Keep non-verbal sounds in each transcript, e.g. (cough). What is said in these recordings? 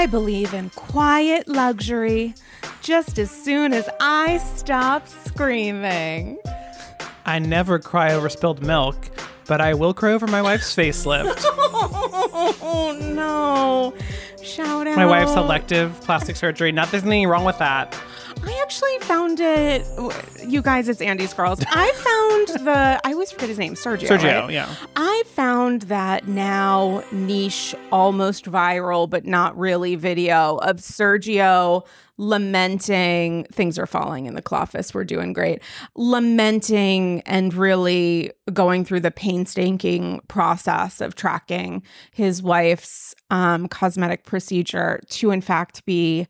I believe in quiet luxury just as soon as I stop screaming. I never cry over spilled milk, but I will cry over my wife's facelift. (laughs) Oh no. Shout out. my wife's elective plastic surgery. Not there's anything wrong with that. I actually found it. You guys, it's Andy's Girls. (laughs) I found the. I always forget his name, Sergio. Sergio, right? yeah. I found that now niche, almost viral, but not really video of Sergio lamenting things are falling in the Cloffice. We're doing great. Lamenting and really going through the painstaking process of tracking his wife's um, cosmetic procedure to, in fact, be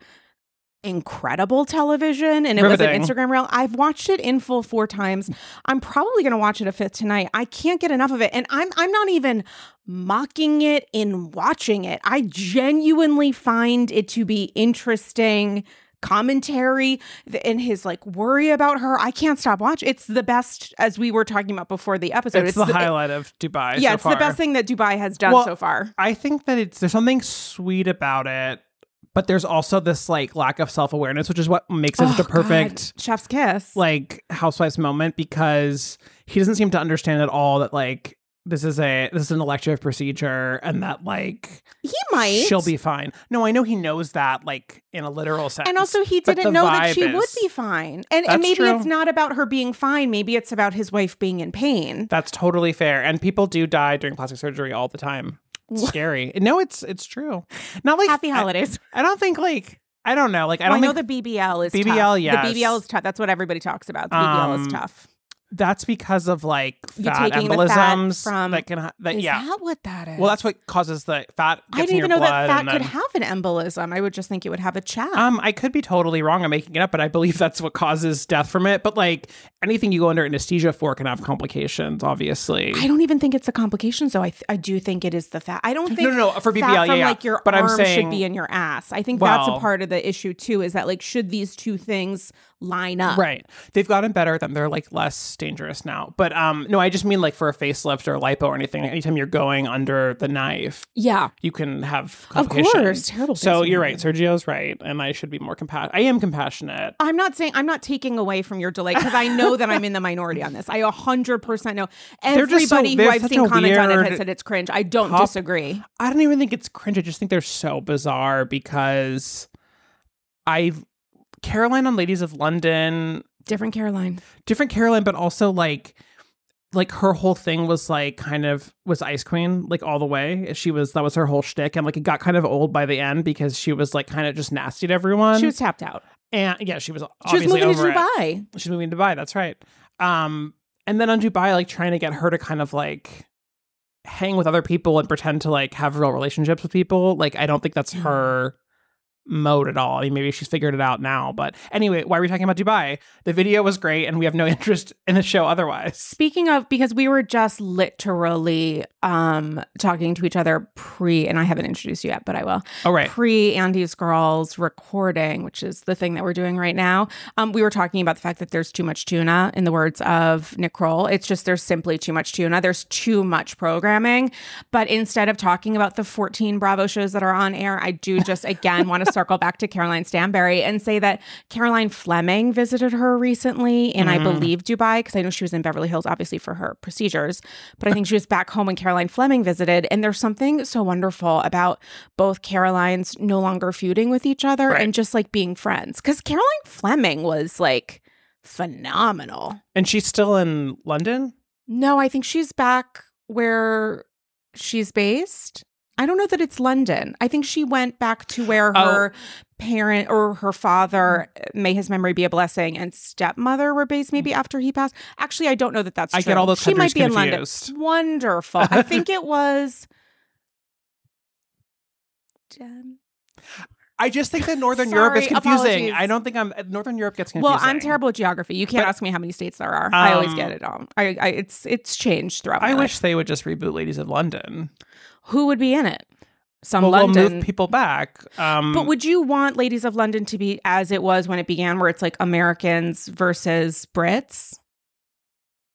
incredible television and it Riveting. was an Instagram reel. I've watched it in full four times. I'm probably going to watch it a fifth tonight. I can't get enough of it and I'm I'm not even mocking it in watching it. I genuinely find it to be interesting commentary and his like worry about her. I can't stop watching. It's the best as we were talking about before the episode. It's, the, highlight of Dubai. Yeah, so it's far. the best thing that Dubai has done Well, so far. I think that it's there's something sweet about it, but there's also this like lack of self awareness, which is what makes it Oh, the perfect God. chef's kiss. like housewives moment because he doesn't seem to understand at all that like this is a this is an elective procedure and that like he might. she'll be fine. No, I know he knows that like in a literal sense. And also, he didn't know that she would be fine. And, and maybe true. it's not about her being fine. Maybe it's about his wife being in pain. That's totally fair. And people do die during plastic surgery all the time. Scary. No, it's it's true. Not like Happy holidays. I, don't think like I don't know. Like I Well, I, don't know the BBL is BBL, tough. yes. The BBL is tough. That's what everybody talks about. The BBL Um, is tough. That's because of like fat the fat embolisms from- that can ha- that Is yeah. that what that is? well, that's what causes the fat. I didn't even know that fat and could have an embolism. I would just think it would have a chat. Um, I could be totally wrong. I'm making it up, but I believe that's what causes death from it. But like anything you go under anesthesia for can have complications, obviously. I don't even think it's the complications, though. I th- I do think it is the fat. I don't think no, no, for BBL, yeah, from yeah. like your But I'm arm saying- should be in your ass. I think that's a part of the issue too. Is that like should these two things line up? Right. They've gotten better at them. They're like less dangerous now. But um no, I just mean like for a facelift or lipo or anything, anytime you're going under the knife, Yeah. you can have Of course, terrible So you're right. Sergio's right. And I should be more compassionate. I am compassionate. I'm not saying I'm not taking away from your delay because I know that I'm in the minority on this. I 100% know. They're so- Everybody who I've seen comment on it has said it's cringe. I don't pop- disagree. I don't even think it's cringe. I just think they're so bizarre because I Caroline on Ladies of London, Different Caroline. different Caroline, but also like like her whole thing was like kind of was Ice Queen like all the way. She was that was her whole shtick, and like it got kind of old by the end because she was like kind of just nasty to everyone. She was tapped out. and yeah, she was She was moving to over it. Dubai. She's moving to Dubai. That's right. Um, and then on Dubai, like trying to get her to kind of like hang with other people and pretend to like have real relationships with people. Like, I don't think that's her mode at all. I mean, maybe she's figured it out now. But anyway, why are we talking about Dubai? The video was great, and we have no (laughs) interest in the show otherwise. Speaking of, because we were just literally um talking to each other pre, and I haven't introduced you yet, but I will. All right. Pre Andy's Girls recording, which is the thing that we're doing right now. Um, we were talking about the fact that there's too much tuna, in the words of Nick Kroll. It's just there's simply too much tuna. There's too much programming. But instead of talking about the 14 Bravo shows that are on air, I do just again want to circle back to Caroline Stanbury and say that Caroline Fleming visited her recently in, I mm. believe, Dubai, because I know she was in Beverly Hills, obviously, for her procedures. But I think she was back home when Caroline Fleming visited. And there's something so wonderful about both Carolines no longer feuding with each other Right. and just like being friends. Because Caroline Fleming was like phenomenal. And she's still in London. No, I think she's back where she's based. I don't know that it's London. I think she went back to where Oh. her parent or her father, mm-hmm. uh, may his memory be a blessing, and stepmother were based maybe mm-hmm. after he passed. Actually, I don't know that that's I true. get all those She might be in London. Wonderful. I think it (laughs) was. Jen. I just think that Northern Europe is confusing. apologies. I don't think I'm uh, Northern Europe gets confusing. Well, I'm terrible at geography. You can't But- ask me how many states there are. I always Um, get it all. I, I it's it's changed throughout. My I life. wish they would just reboot Ladies of London. Who would be in it? Some Well, London. we'll move people back. Um, But would you want Ladies of London to be as it was when it began, where it's like Americans versus Brits?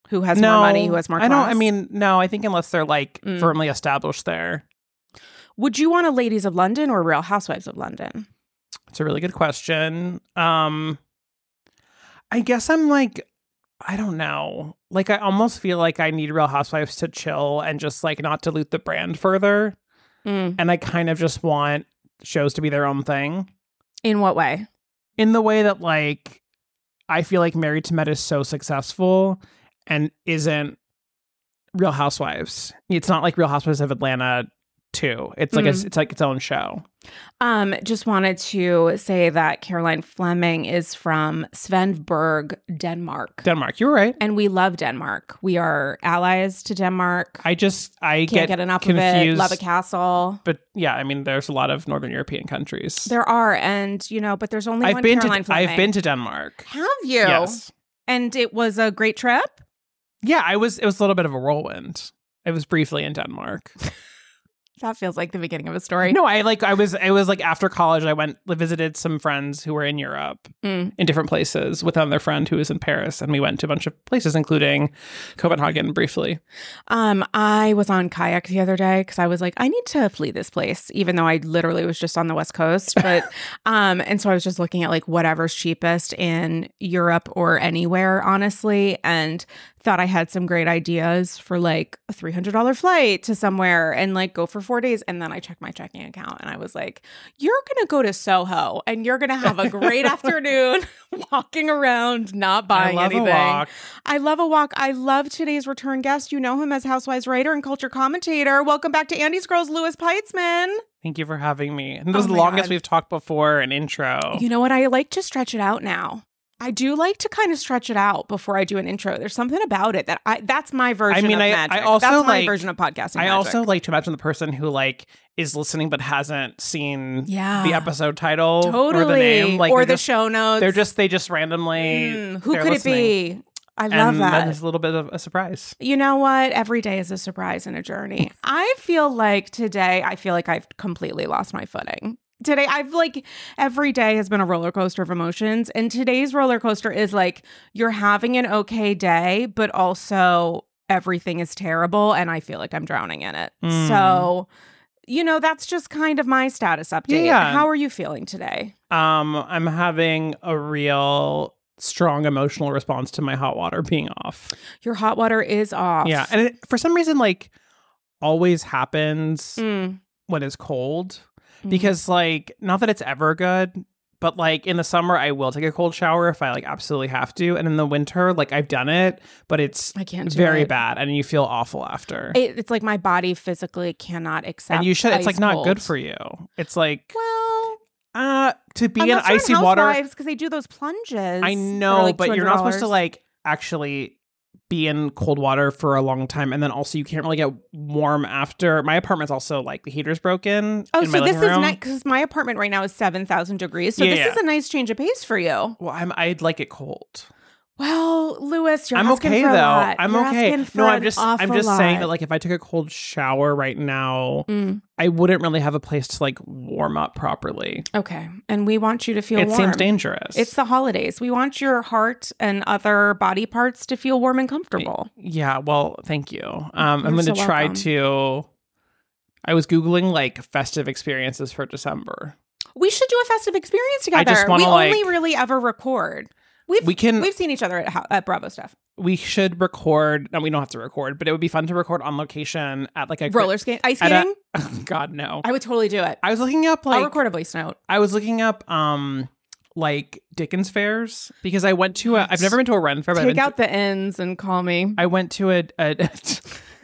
Who has more money? Who has more? I don't. I mean, no. I think unless they're like Mm. firmly established there. Would you want a Ladies of London or Real Housewives of London? It's a really good question. Um I guess I'm like I don't know. Like I almost feel like I need Real Housewives to chill and just like not dilute the brand further. Mm. And I kind of just want shows to be their own thing. In what way? In the way that like I feel like Married to Med is so successful and isn't Real Housewives. It's not like Real Housewives of Atlanta too. It's like a, Mhm. it's like its own show. Um, just wanted to say that Caroline Fleming is from Svendborg, Denmark. Denmark, you're right. and we love Denmark. We are allies to Denmark. I just I Can't get, get, enough of it. Love a castle. But yeah, I mean, there's a lot of Northern European countries. There are, and you know, but there's only I've one been Caroline to Fleming. I've been to Denmark. Have you? Yes. And it was a great trip. Yeah, I was. It was a little bit of a whirlwind. I was briefly in Denmark. (laughs) That feels like the beginning of a story. No, I like. I was. It was like after college. I went visited some friends who were in Europe Mm. in different places with another friend who was in Paris, and we went to a bunch of places, including Copenhagen, briefly. Um, I was on kayak the other day because I was like, I need to flee this place, even though I literally was just on the west coast. (laughs) But um, and so I was just looking at like whatever's cheapest in Europe or anywhere, honestly, and thought I had some great ideas for like a three hundred dollar flight to somewhere and like go for four days. And then I checked my checking account and I was like, You're gonna go to Soho and you're gonna have a great (laughs) afternoon (laughs) walking around, not buying I love anything. a walk. I love a walk. I love today's return guest. You know him as Housewives writer and culture commentator. Welcome back to Andy's Girls, Louis Peitzman. Thank you for having me. And this oh is Oh the longest God. we've talked before an intro. You know what? I like to stretch it out now. I do like to kind of stretch it out before I do an intro. There's something about it that I that's my version I mean, of I- I also that's my like- version of podcasting. I magic. also like to imagine the person who like is listening but hasn't seen yeah. the episode title totally or the name, like or the just, show notes. They're just they just randomly. Mm, who could listening. it be? I love and that. is a little bit of a surprise. You know what? Every day is a surprise and a journey. (laughs) I feel like today, I feel like I've completely lost my footing. Today, I've like every day has been a roller coaster of emotions. And today's roller coaster is like you're having an okay day, but also everything is terrible. And I feel like I'm drowning in it. Mm. So, you know, that's just kind of my status update. Yeah. How are you feeling today? Um, I'm having a real strong emotional response to my hot water being off. Your hot water is off. Yeah, and it, for some reason, like always happens Mm. when it's cold Mhm. because like not that it's ever good. But like in the summer, I will take a cold shower if I like absolutely have to. And in the winter, like I've done it, but it's I can't very it. bad, and you feel awful after. It, it's like my body physically cannot accept. and you should. It's like not cold. good for you. It's like Well, uh to be in icy water. because they do those plunges. I know, like, but you're not supposed to like actually be in cold water for a long time, and then also you can't really get warm after. My apartment's also like the heater's broken. Oh, in my so this is nice because my apartment right now is seven thousand degrees. So Yeah, this yeah. is a nice change of pace for you. Well, I'm I'd like it cold. Well, Louis, you're I'm okay though. lot. I'm You're okay. No, I'm just I'm just saying that like if I took a cold shower right now, Mm, I wouldn't really have a place to like warm up properly. okay, and we want you to feel it warm. seems dangerous. It's the holidays. We want your heart and other body parts to feel warm and comfortable. Yeah, well, thank you. Um, I'm going to so try welcome. to. I was googling like festive experiences for December. We should do a festive experience together. we only really ever record. We've We can. we've seen each other at, at Bravo stuff. we should record. No, we don't have to record, but it would be fun to record on location at like a Roller skate, ice at a- skating. (laughs) God no. I would totally do it. I was looking up like I'll record a voice note. I was looking up um like Dickens fairs because I went to a. I've never been to a Ren fair, but Take out the ends and call me. I went to a. a (laughs)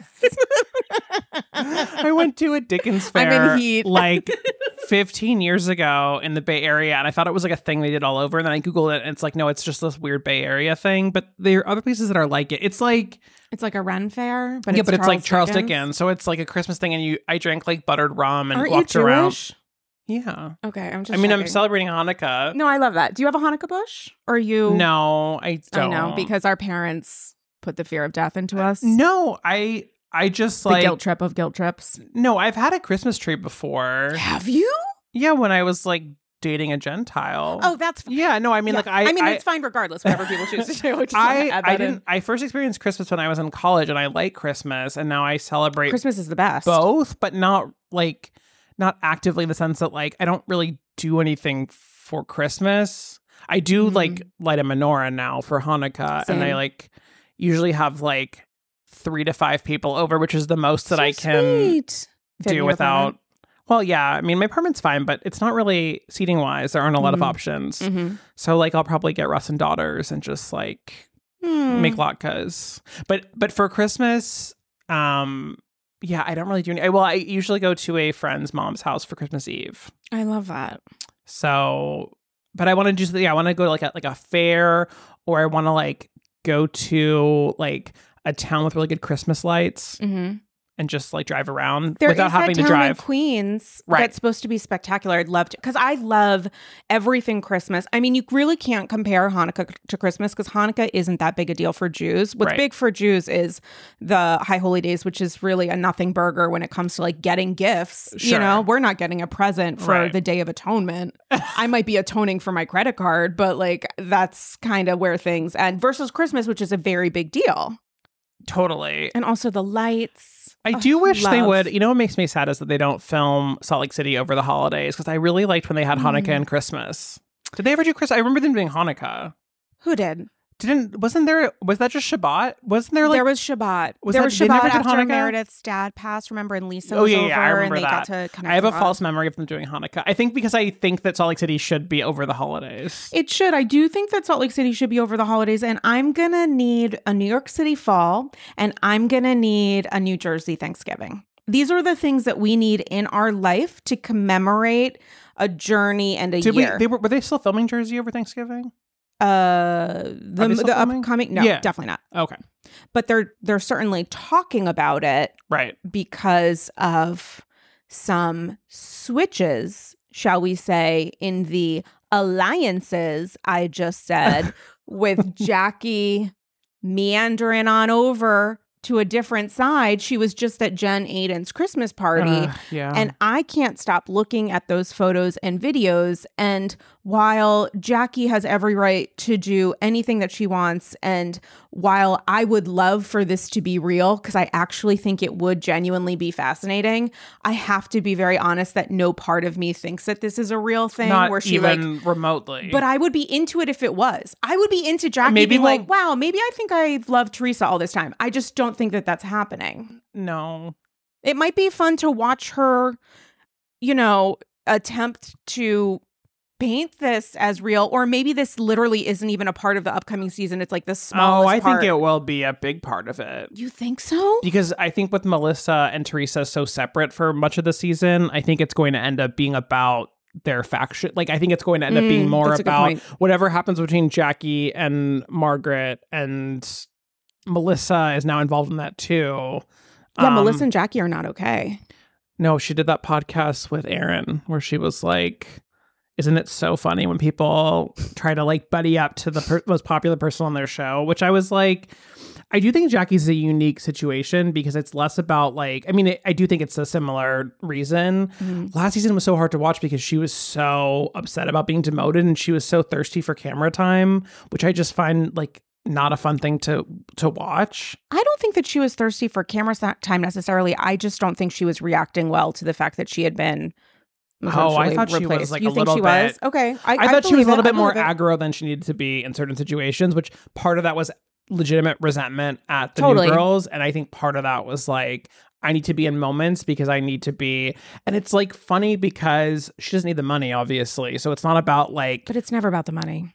I went to a Dickens (laughs) fair like (laughs) 15 years ago in the Bay Area, and I thought it was like a thing they did all over. And then I googled it, and it's like, no, it's just this weird Bay Area thing. But there are other places that are like it. It's like It's like a Ren fair, but yeah, it's but it's like Charles Dickens. Dickens. So it's like a Christmas thing, and you I drank like buttered rum and Aren't you walked around. Yeah, Okay, I'm just. I mean, I'm celebrating Hanukkah. No, I love that. Do you have a Hanukkah bush? Or you? No, I I don't. I know because our parents put the fear of death into uh, us. No, I I just the like guilt trip of guilt trips. no. I've had a Christmas tree before. Have you? Yeah, when I was like dating a Gentile. Oh, that's. yeah. No, I mean yeah. like I I mean, I, it's fine regardless. Whatever people choose to do. (laughs) I, I didn't. I first experienced Christmas when I was in college, and I like Christmas, and now I celebrate Christmas is the best. both, but not like not actively in the sense that like I don't really do anything for Christmas. I do Mhm. like light a menorah now for Hanukkah, and I like usually have like three to five people over, which is the most that So I can sweet. Do without. Well, yeah, I mean my apartment's fine, but it's not really seating wise. There aren't a lot of Mhm. options. Mhm. So like I'll probably get Russ and daughters and just like Hmm. make latkes. But but for Christmas, um, yeah, I don't really do any. Well, I usually go to a friend's mom's house for Christmas Eve. I love that. So, but I want to do. Yeah, I want to go to like a like a fair, or I want to like go to like a town with really good Christmas lights Mm-hmm. and just like drive around There without having to town in drive. Queens Right. that's supposed to be spectacular. I'd love to because I love everything Christmas. I mean, you really can't compare Hanukkah to Christmas because Hanukkah isn't that big a deal for Jews. What's Right. big for Jews is the High Holy Days, which is really a nothing burger when it comes to like getting gifts. You know, we're not getting a present for Right. the Day of Atonement. (laughs) I might be atoning for my credit card, but like that's kind of where things and versus Christmas, which is a very big deal. Totally. And also the lights. I Ugh, do wish they would. You know what makes me sad is that they don't film Salt Lake City over the holidays because I really liked when they had Hanukkah Mm. and Christmas. Did they ever do Christmas? I remember them doing Hanukkah. Who did? Didn't wasn't there was that just Shabbat? Wasn't there like there was Shabbat. was there that- was Shabbat after Hanukkah? Meredith's dad passed. Remember, and Lisa Oh, was yeah, over, yeah, I remember and they got that. I have a false memory of them doing Hanukkah. I think because I think that Salt Lake City should be over the holidays. It should. I do think that Salt Lake City should be over the holidays, and I'm gonna need a New York City fall, and I'm gonna need a New Jersey Thanksgiving. These are the things that we need in our life to commemorate a journey and a Did we? year. They were were they still filming Jersey over Thanksgiving? Uh, the, the upcoming no, Yeah. definitely not. Okay, But they're they're certainly talking about it right. because of some switches, shall we say, in the alliances I just said (laughs) with Jackie meandering on over to a different side. She was just at Jen Aydin's Christmas party. Uh, yeah, And I can't stop looking at those photos and videos. And while Jackie has every right to do anything that she wants, and while I would love for this to be real, because I actually think it would genuinely be fascinating, I have to be very honest that no part of me thinks that this is a real thing not where she like even remotely. but I would be into it if it was. I would be into Jackie Maybe being we'll- like, wow, maybe I think I've loved Teresa all this time. I just don't think that that's happening no, it might be fun to watch her, you know, attempt to paint this as real, or maybe this literally isn't even a part of the upcoming season. It's like the smallest oh, I part. think it will be a big part of it. You think so? because I think with Melissa and Teresa so separate for much of the season, I think it's going to end up being about their faction. Like I think it's going to end up being Mm, more that's a good about whatever happens between Jackie and Margaret and Melissa is now involved in that too. Yeah, Um, Melissa and Jackie are not okay. No, she did that podcast with Aaron where she was like, "Isn't it so funny when people try to like buddy up to the per- most popular person on their show?" Which I was like, I do think Jackie's a unique situation because it's less about like, I mean, it, I do think it's a similar reason. Mhm. Last season was so hard to watch because she was so upset about being demoted and she was so thirsty for camera time, which I just find like not a fun thing to to watch. I don't think that she was thirsty for camera time necessarily. I just don't think she was reacting well to the fact that she had been. Oh, I thought she was, like, you a think little she was bit- okay? I, I, thought she was a little it. Bit more aggro than she needed to be in certain situations, which part of that was legitimate resentment at the Totally. new girls. And I think part of that was like, I need to be in moments because I need to be. And it's like funny because she doesn't need the money, obviously. So it's not about like, But it's never about the money.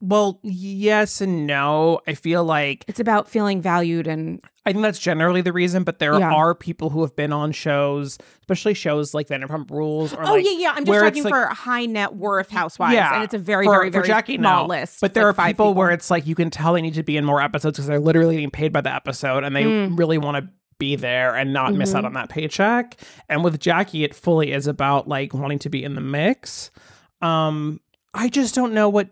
Well, yes and no. I feel like It's about feeling valued and I think that's generally the reason, but there Yeah. are people who have been on shows, especially shows like Vanderpump Rules or oh like yeah, yeah. I'm just talking like- for high net worth housewives, Yeah, and it's a very, for- very, for very Jackie, small no. list. But there like are five people, where it's like you can tell they need to be in more episodes because they're literally getting paid by the episode and they Mm. really want to be there and not miss out Mhm. on that paycheck. And with Jackie, it fully is about like wanting to be in the mix. Um, I just don't know what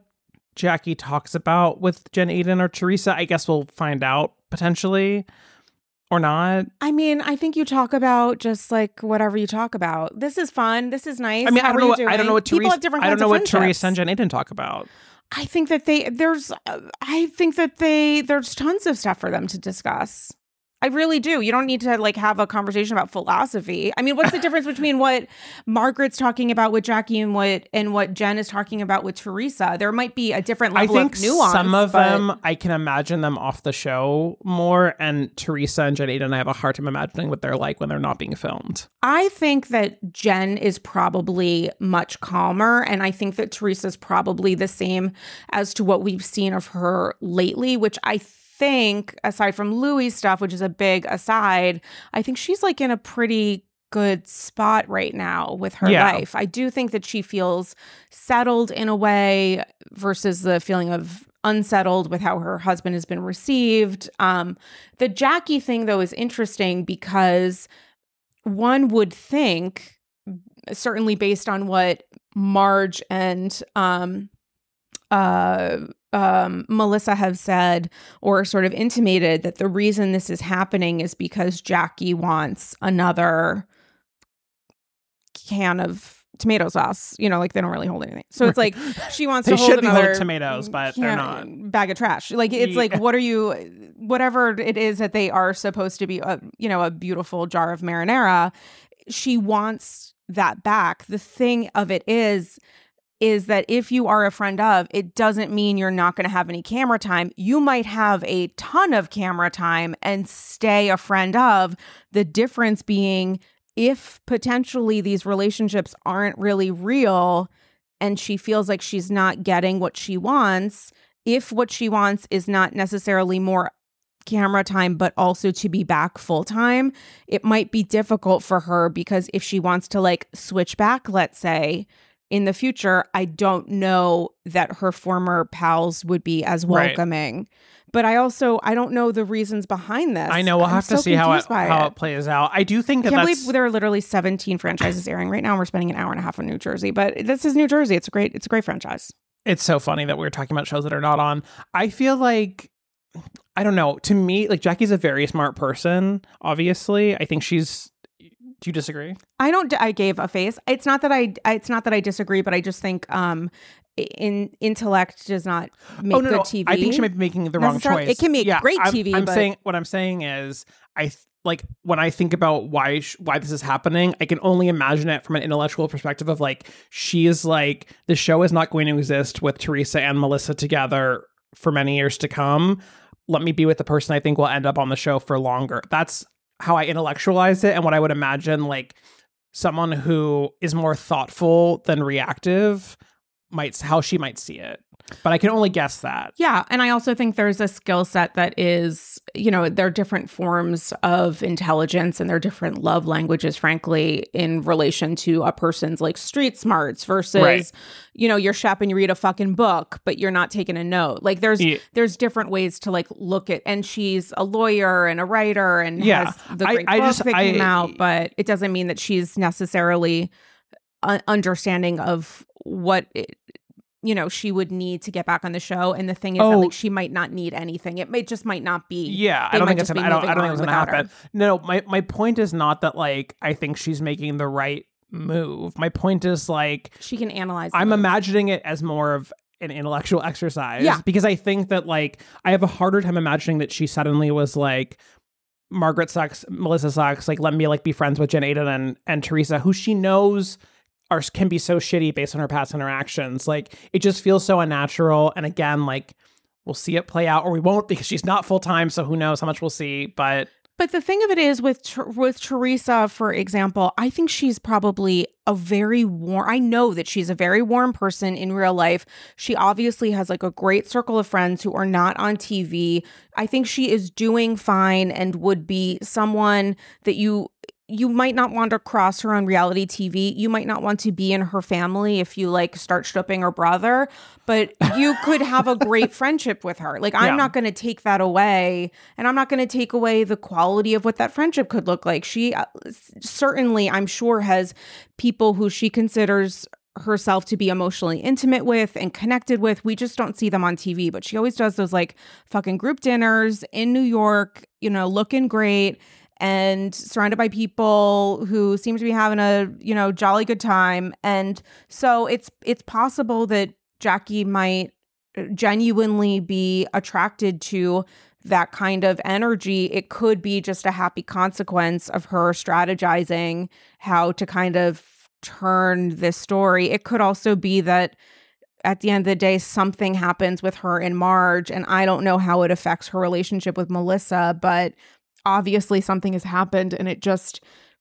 Jackie talks about with Jen Aydin or Teresa. I guess we'll find out potentially or not. I mean, I think you talk about just like whatever you talk about. This is fun. This is nice. I mean, How I don't know. What, I don't know what people Teresa. have different I don't know what Teresa and Jen Aydin talk about. I think that they there's uh, I think that they there's tons of stuff for them to discuss. I really do. You don't need to like have a conversation about philosophy. I mean, what's the difference (laughs) between what Margaret's talking about with Jackie and what and what Jen is talking about with Teresa? There might be a different level I think of nuance. some of but- them I can imagine them off the show more, and Teresa and Jen Aydin I have a hard time imagining what they're like when they're not being filmed. I think that Jen is probably much calmer, and I think that Teresa's probably the same as to what we've seen of her lately, which I think, aside from Luis stuff, which is a big aside, I think she's like in a pretty good spot right now with her Yeah. life. I do think that she feels settled in a way versus the feeling of unsettled with how her husband has been received. Um, the Jackie thing, though, is interesting because one would think, certainly based on what Marge and um, uh, um, Melissa have said or sort of intimated, that the reason this is happening is because Jackie wants another can of tomato sauce. You know, like they don't really hold anything. So it's like she wants to hold should be another tomatoes, but they're can- not. bag of trash. Like it's like what are you whatever it is that they are supposed to be a you know a beautiful jar of marinara, she wants that back. The thing of it is is that if you are a friend of, it doesn't mean you're not going to have any camera time. You might have a ton of camera time and stay a friend of. The difference being if potentially these relationships aren't really real and she feels like she's not getting what she wants, if what she wants is not necessarily more camera time, but also to be back full time, it might be difficult for her because if she wants to like switch back, let's say, in the future, I don't know that her former pals would be as Right. welcoming. But I also I don't know the reasons behind this. I know we'll I'm have to see how it how it. plays out. I do think I that can't believe there are literally 17 franchises airing right now. and We're spending an hour and a half in New Jersey, but this is New Jersey. It's a great, it's a great franchise. it's so funny that we're talking about shows that are not on. I feel like I don't know. To me, like Jackie's a very smart person. Obviously, I think she's. Do you disagree? I don't. I gave a face. It's not that I. It's not that I disagree, but I just think um, in intellect does not make oh no, good no. TV. I think she might be making the wrong choice. it can make yeah, great I'm, TV, I'm but- saying what I'm saying is I th- like when I think about why sh- why this is happening. I can only imagine it from an intellectual perspective of like she is like the show is not going to exist with Teresa and Melissa together for many years to come. Let me be with the person I think will end up on the show for longer. That's how I intellectualize it and what I would imagine like someone who is more thoughtful than reactive might how she might see it. But I can only guess that. Yeah. And I also think there's a skill set that is, you know, there are different forms of intelligence and there are different love languages, frankly, in relation to a person's like street smarts versus, Right. you know, you're shop and you read a fucking book, but you're not taking a note. Like there's Yeah. there's different ways to like look at and she's a lawyer and a writer and Yeah. has the I- great I book just- that came I- out, but it doesn't mean that she's necessarily uh, understanding of what it, you know she would need to get back on the show and the thing is that Oh. like she might not need anything it may just might not be Yeah, I don't might think it's just gonna, be I don't, I don't think on it's gonna without her. happen. No, my my point is not that like I think she's making the right move. My point is like she can analyze I'm those. imagining it as more of an intellectual (laughs) exercise. Yeah. Because I think that like I have a harder time imagining that she suddenly was like Margaret sucks, Melissa sucks, like let me like be friends with Jen Aydin and, and Teresa, who she knows are can be so shitty based on her past interactions. Like it just feels so unnatural. And again, like we'll see it play out or we won't because she's not full time, so who knows how much we'll see. But But the thing of it is with with Teresa, for example, I think she's probably a very warm. I know that she's a very warm person in real life. She obviously has like a great circle of friends who are not on TV. I think she is doing fine and would be someone that you you might not want to cross her on reality TV. You might not want to be in her family if you like start stripping her brother, but you (laughs) could have a great friendship with her. Like I'm Yeah. not going to take that away and I'm not going to take away the quality of what that friendship could look like. She uh, certainly I'm sure has people who she considers herself to be emotionally intimate with and connected with. We just don't see them on TV, but she always does those like fucking group dinners in New York, you know, looking great and surrounded by people who seem to be having a, you know, jolly good time. And so it's it's possible that Jackie might uh, genuinely be attracted to that kind of energy, it could be just a happy consequence of her strategizing how to kind of turn this story. It could also be that at the end of the day, something happens with her and Marge, and I don't know how it affects her relationship with Melissa, but obviously something has happened and it just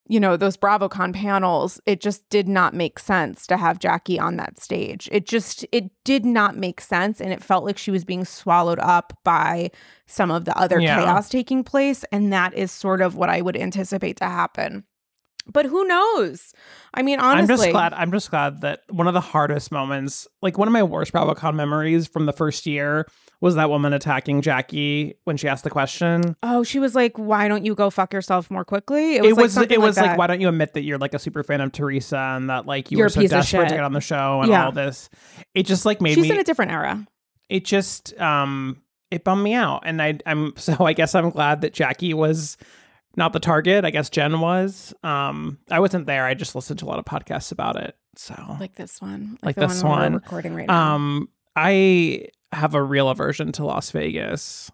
you know those bravocon panels it just did not make sense to have jackie on that stage. It just it did not make sense and it felt like she was being swallowed up by some of the other Yeah. chaos taking place. And that is sort of what i would anticipate to happen but who knows i mean honestly I'm just glad. I'm just glad that one of the hardest moments, like one of my worst BravoCon memories from the first year, was that woman attacking Jackie when she asked the question. oh she was like why don't you go fuck yourself more quickly It was. like it was like, that. why don't you admit that you're like a super fan of Teresa and that like you You're were so desperate to get on the show and Yeah. all this. It just like made she's me. She's in a different era it just um it bummed me out and i i'm (laughs) so i guess i'm glad that jackie was not the target i guess jen was um i wasn't there i just listened to a lot of podcasts about it so like this one Like the this one, one. recording right now um i have a real aversion to las vegas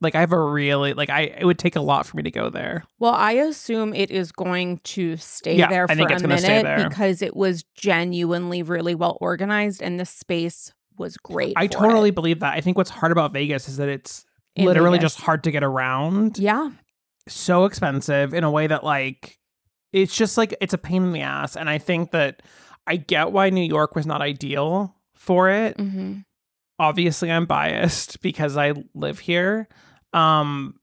like i have a really like i it would take a lot for me to go there Well, I assume it is going to stay Yeah, there I for think a it's gonna stay minute there. because it was genuinely really well organized and the space was great. i totally it. believe that i think what's hard about vegas is that it's In literally Vegas. just hard to get around Yeah. So expensive in a way that like it's just like it's a pain in the ass and i think that i get why new york was not ideal for it. Hmm obviously i'm biased because i live here um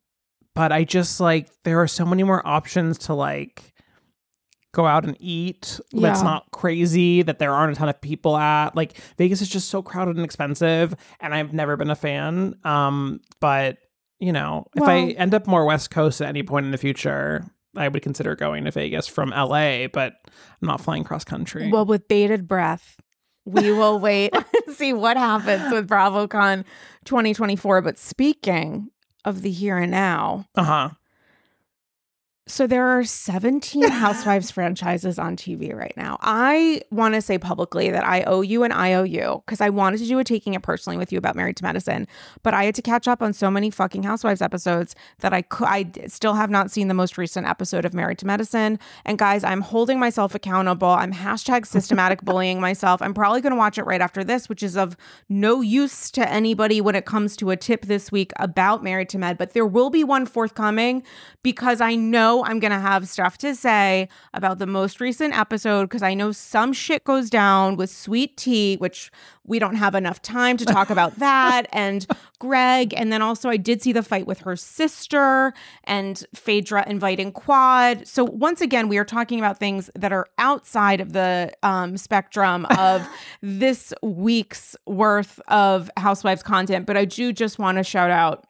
but i just like there are so many more options to like go out and eat that's not crazy that there aren't a ton of people at. Like vegas is just so crowded and expensive and i've never been a fan um but you know if i end up more west coast at any point in the future i would consider going to vegas from la but i'm not flying cross country Well, with bated breath, we will wait and (laughs) (laughs) see what happens with BravoCon 2024. But speaking of the here and now, uh-huh So there are 17 (laughs) Housewives franchises on TV right now. I want to say publicly that I owe you an IOU because I wanted to do a taking it personally with you about Married to Medicine, but I had to catch up on so many fucking Housewives episodes that I cou- I still have not seen the most recent episode of Married to Medicine. And guys, I'm holding myself accountable. I'm hashtag (laughs) systematic bullying myself. I'm probably going to watch it right after this, which is of no use to anybody when it comes to a tip this week about Married to Med, but there will be one forthcoming because I know I'm going to have stuff to say about the most recent episode because I know some shit goes down with Sweet Tea, which we don't have enough time to talk about (laughs) that, and Greg. And then also, I did see the fight with her sister and Phaedra inviting Quad. So, once again, we are talking about things that are outside of the um, spectrum of (laughs) this week's worth of Housewives content. But I do just want to shout out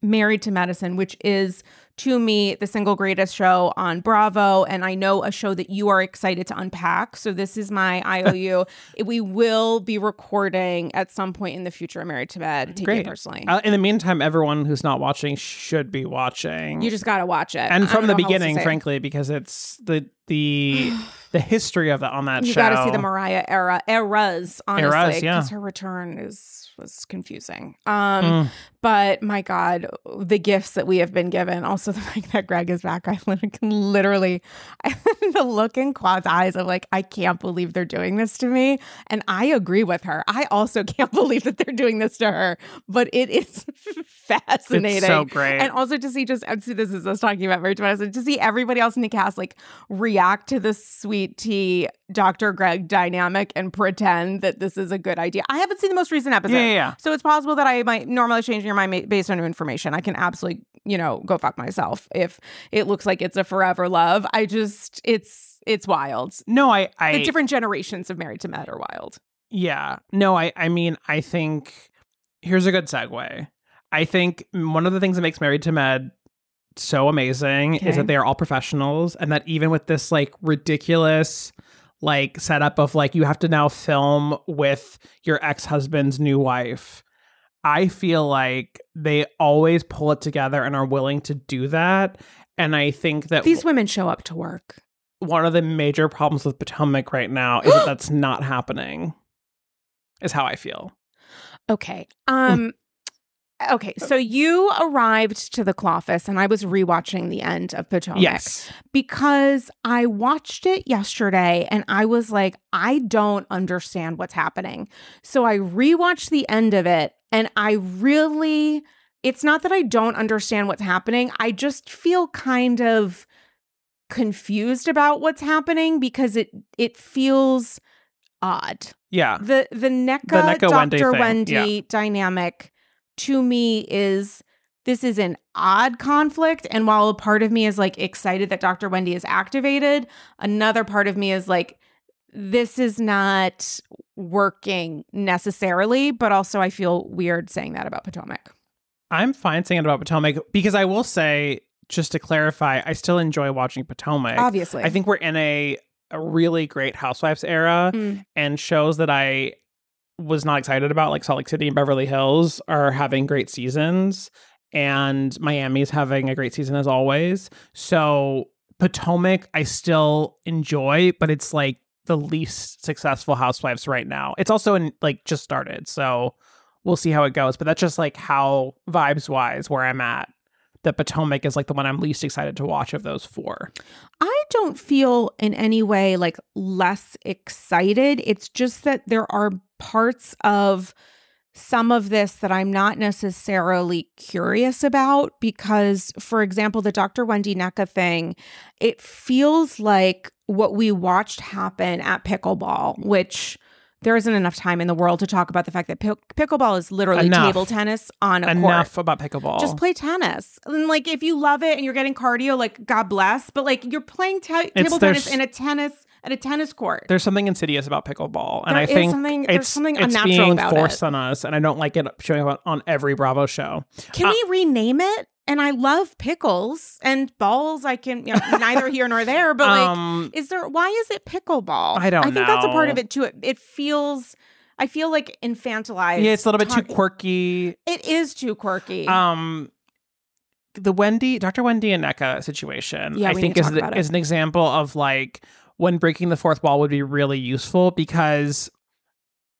Married to Medicine, which is to me the single greatest show on Bravo. And I know a show that you are excited to unpack. So this is my (laughs) IOU. we will be recording at some point in the future Married to Med, take Great. it personally. Uh, in the meantime, everyone who's not watching should be watching. you just got to watch it. And from the know how else to beginning, frankly, because it's the the (sighs) the history of that on that You show. You got to see the Mariah era eras, honestly, Eras, yeah. because her return is was confusing. Um, Mm. but my God, the gifts that we have been given. Also, (laughs) the fact that Greg is back. I literally, (laughs) the look in Quad's eyes of like, I can't believe they're doing this to me, and I agree with her. I also (laughs) can't believe that they're doing this to her, but it is fascinating. It's so great. And also to see just see this is us talking about Married to see everybody else in the cast like react to the sweet tea Dr. Greg dynamic and pretend that this is a good idea. I haven't seen the most recent episode. Yeah, yeah, yeah. So it's possible that I might normally change your mind based on new information. I can absolutely, you know, go fuck myself if it looks like it's a forever love. I just it's it's wild. no, I I the different generations of Married to Med are wild. Yeah. No, I I mean, I think here's a good segue. I think one of the things that makes Married to Med so amazing Okay. is that they are all professionals and that even with this like ridiculous like setup of like you have to now film with your ex-husband's new wife. I feel like they always pull it together and are willing to do that. And I think that These women show up to work. one of the major problems with Potomac right now is that (gasps) that's not happening. Is how I feel. Okay. Um Okay, so you arrived to the Clawfest and I was rewatching the end of Potomac Yes. because I watched it yesterday and I was like, I don't understand what's happening. So I rewatched the end of it and I really, it's not that I don't understand what's happening. I just feel kind of confused about what's happening because it it feels odd. Yeah. The the Nneka, The Nneka Dr. thing, Wendy yeah. dynamic to me is this is an odd conflict. And while a part of me is like excited that Dr. Wendy is activated, another part of me is like, this is not working necessarily, but also I feel weird saying that about Potomac. I'm fine saying it about Potomac because I will say, just to clarify, I still enjoy watching Potomac. Obviously. I think we're in a, a really great Housewives era, Mm. and shows that I was not excited about, like Salt Lake City and Beverly Hills, are having great seasons, and Miami's having a great season as always. So Potomac, I still enjoy, but it's like the least successful Housewives right now. It's also in like just started, so we'll see how it goes. But that's just like how vibes wise where I'm at. That Potomac is like the one I'm least excited to watch of those four. I don't feel in any way like less excited. It's just that there are parts of some of this that I'm not necessarily curious about because, for example, the Dr. Wendy Nneka thing, it feels like what we watched happen at Pickleball, which there isn't enough time in the world to talk about the fact that pick- pickleball is literally Enough. table tennis on a court. Enough court. about pickleball. Just play tennis. And like if you love it and you're getting cardio, like God bless. But like you're playing ta- table tennis there's- in a tennis at a tennis court. There's something insidious about pickleball, and There I think something- there's it's something it's unnatural being about forced it. on us, and I don't like it showing up on every Bravo show. Can Uh, we rename it? And I love pickles and balls. I can you know, (laughs) neither here nor there. But like, um, is there? Why is it pickleball? I don't I think that's a part of it too. It, it feels. I feel like infantilized. yeah, it's a little bit too quirky. It is too quirky. Um, the Wendy, Dr. Wendy and Nneka situation, Yeah, I think is talk the- is an example of like when breaking the fourth wall would be really useful because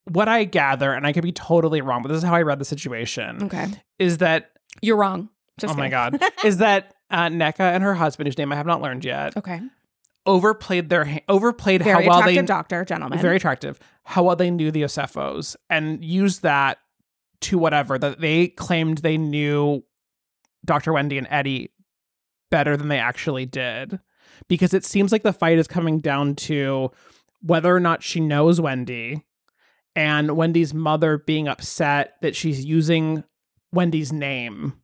what I gather, and I could be totally wrong, but this is how I read the situation, okay, is that you're wrong. Just oh my god, (laughs) is that uh, Nneka and her husband, whose name I have not learned yet, okay. overplayed their overplayed Very how well attractive they doctor, gentleman. very attractive how well they knew the Osefos and used that to whatever that they claimed they knew Dr. Wendy and Eddie better than they actually did because it seems like the fight is coming down to whether or not she knows Wendy and Wendy's mother being upset that she's using Wendy's name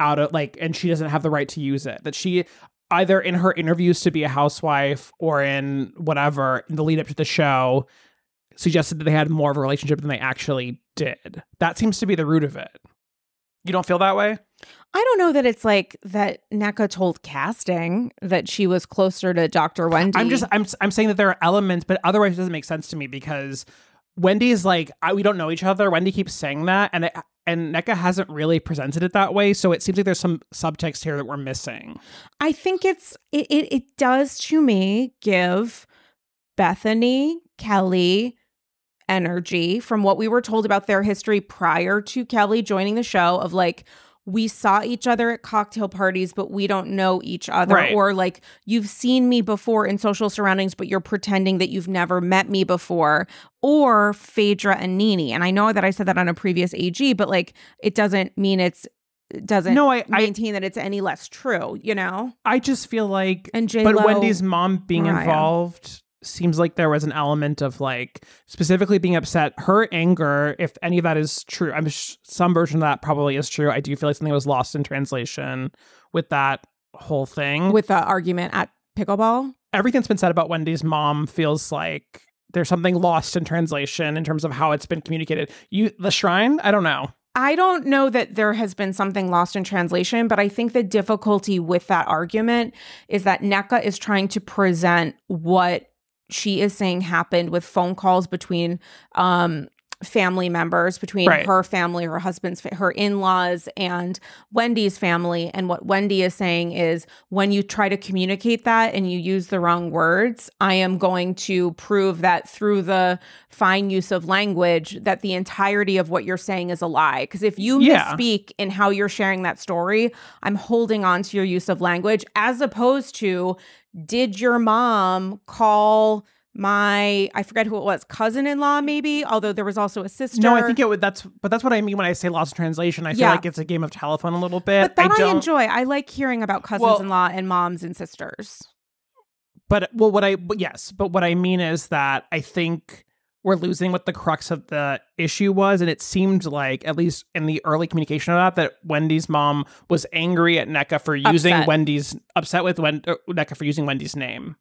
out of like and she doesn't have the right to use it that she either in her interviews to be a housewife or in whatever in the lead up to the show suggested that they had more of a relationship than they actually did. That seems to be the root of it. You don't feel that way I don't know that it's like that Nneka told casting that she was closer to Dr. Wendy. i'm just i'm i'm saying that there are elements but otherwise it doesn't make sense to me because wendy is like I, we don't know each other wendy keeps saying that and it, and Nneka hasn't really presented it that way so it seems like there's some subtext here that we're missing I think it's it, it it does to me give Bethany, Kelly energy from what we were told about their history prior to Kelly joining the show of like we saw each other at cocktail parties but we don't know each other Right. or like you've seen me before in social surroundings but you're pretending that you've never met me before or Phaedra and Nini and I know that I said that on a previous AG but like it doesn't mean it's it doesn't no i i, maintain that it's any less true, you know? I just feel like And J but Wendy's mom being Mariah. involved seems like there was an element of like specifically being upset. Her anger, if any of that is true, I'm sh- some version of that probably is true. I do feel like something was lost in translation with that whole thing. with the argument at pickleball. Everything that's been said about Wendy's mom feels like there's something lost in translation in terms of how it's been communicated. You, the shrine, I don't know. I don't know that there has been something lost in translation, but I think the difficulty with that argument is that Nneka is trying to present what she is saying happened with phone calls between um family members between Right. her family, her husband's, her in laws, and Wendy's family. And what Wendy is saying is when you try to communicate that and you use the wrong words, I am going to prove that through the fine use of language that the entirety of what you're saying is a lie. Because if you Yeah. misspeak in how you're sharing that story, I'm holding on to your use of language as opposed to did your mom call my I forget who it was, cousin-in-law maybe, although there was also a sister. No, I think it would. That's but that's what I mean when I say lost in translation. I feel like it's a game of telephone a little bit. but that I, don't, enjoy. I like hearing about cousins-in-law and moms and sisters. But well, what I yes, but what I mean is that I think we're losing what the crux of the issue was, and it seemed like at least in the early communication of that, that Wendy's mom was angry at Nneka for using Upset. Wendy's upset with Wen, uh, Nneka for using Wendy's name.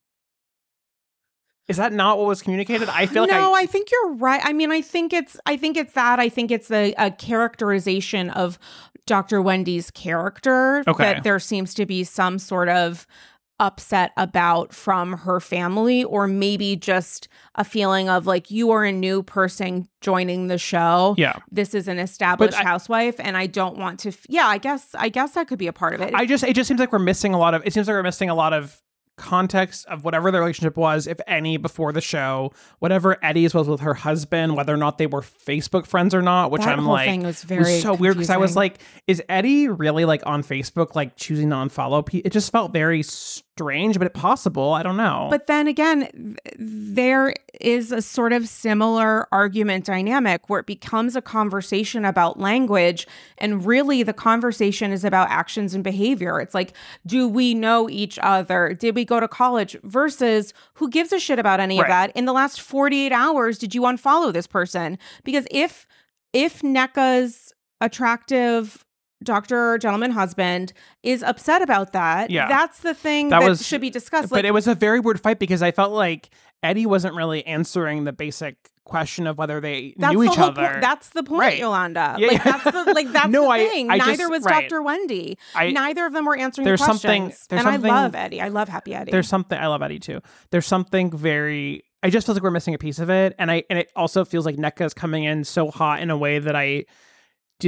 Is that not what was communicated? I feel like no, I, I, think you're right. I mean, I think it's I think it's that. I think it's a, a characterization of Dr. Wendy's character Okay. that there seems to be some sort of upset about from her family or maybe just a feeling of like you are a new person joining the show. yeah. This is an established I- housewife and I don't want to f- Yeah, I guess I guess that could be a part of it. I just it just seems like we're missing a lot of it seems like we're missing a lot of context of whatever the relationship was, if any, before the show, whatever Eddie's was with her husband, whether or not they were Facebook friends or not, which that I'm like thing was very was so weird because I was like, is Eddie really like on Facebook, like choosing to unfollow people? It just felt very strange, but possible. I don't know. But then again, there is a sort of similar argument dynamic where it becomes a conversation about language. And really, the conversation is about actions and behavior. It's like, do we know each other? Did we go to college? Versus, who gives a shit about any Right. of that? In the last 48 hours, did you unfollow this person? Because if, if Nneka's attractive doctor, gentleman husband is upset about that, Yeah. that's the thing That that, was- should be discussed. but it was a very weird fight because I felt like Eddie wasn't really answering the basic question of whether they That's knew the each whole other. point. That's the point, Right. Yolanda. Yeah, like yeah. that's the like (laughs) that's No, the I- thing. I Neither just- was right. Dr. Wendy. I- Neither of them were answering There's the something- there's and something- I love Eddie. I love Happy Eddie. there's something I love Eddie too. There's something very I just feel like we're missing a piece of it. And I and it also feels like Nneka is coming in so hot in a way that I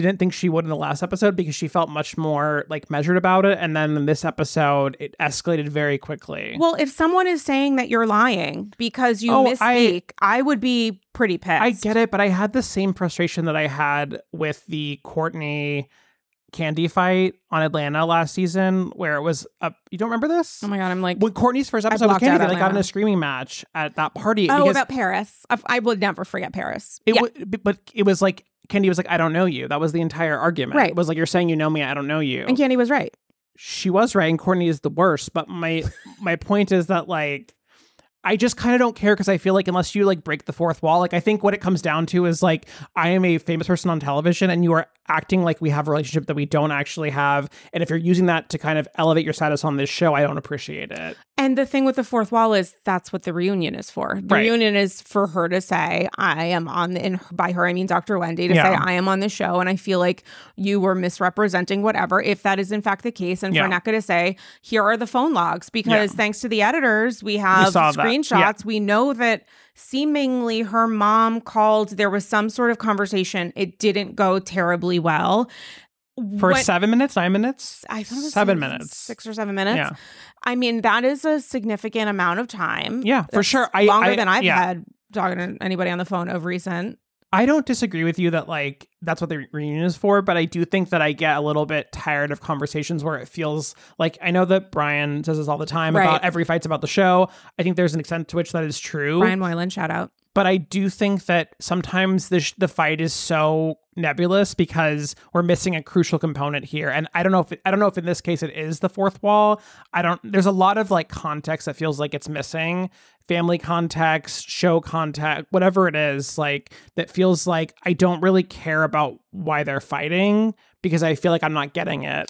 didn't think she would in the last episode because she felt much more like measured about it. And then in this episode, it escalated very quickly. well, if someone is saying that you're lying because you Oh, I- misspeak, I, would be pretty pissed. I get it, but I had the same frustration that I had with the Courtney Kandi fight on Atlanta last season, where it was a you don't remember this? Oh my god, I'm like when Courtney's first episode blocked Kandi, they like, got in a screaming match at that party. Oh, about Paris. I, I would never forget Paris. It yeah. b- but it was like Kandi was like, "I don't know you." That was the entire argument. Right. It was like you're saying you know me, I don't know you. and Kandi was right. she was right, and Courtney is the worst. But my (laughs) my point is that like. I just kind of don't care because I feel like unless you like break the fourth wall, like I think what it comes down to is like I am a famous person on television and you are acting like we have a relationship that we don't actually have. And if you're using that to kind of elevate your status on this show, I don't appreciate it. And the thing with the fourth wall is that's what the reunion is for. The Right. reunion is for her to say, I am on the, and by her, I mean Dr. Wendy, to say, I am on the show. And I feel like you were misrepresenting whatever, if that is in fact the case. And Yeah. for Nneka to say, here are the phone logs, because Yeah. thanks to the editors, we have that. screenshots. We know that seemingly her mom called, there was some sort of conversation. It didn't go terribly well. For When- seven minutes, nine minutes, I thought it was seven six- minutes. six or seven minutes. Yeah. I mean, that is a significant amount of time. Yeah, for That's sure. I- longer I- than I've yeah. had talking to anybody on the phone of recent. I don't disagree with you that like that's what the reunion is for, but I do think that I get a little bit tired of conversations where it feels like I know that Brian says this all the time Right. about every fight's about the show. I think there's an extent to which that is true, Brian Moylan, shout out. But I do think that sometimes the sh- the fight is so nebulous because we're missing a crucial component here, and I don't know if it, I don't know if in this case it is the fourth wall. I don't. There's a lot of like context that feels like it's missing, family context, show context, whatever it is, like that feels like I don't really care about why they're fighting because I feel like I'm not getting it.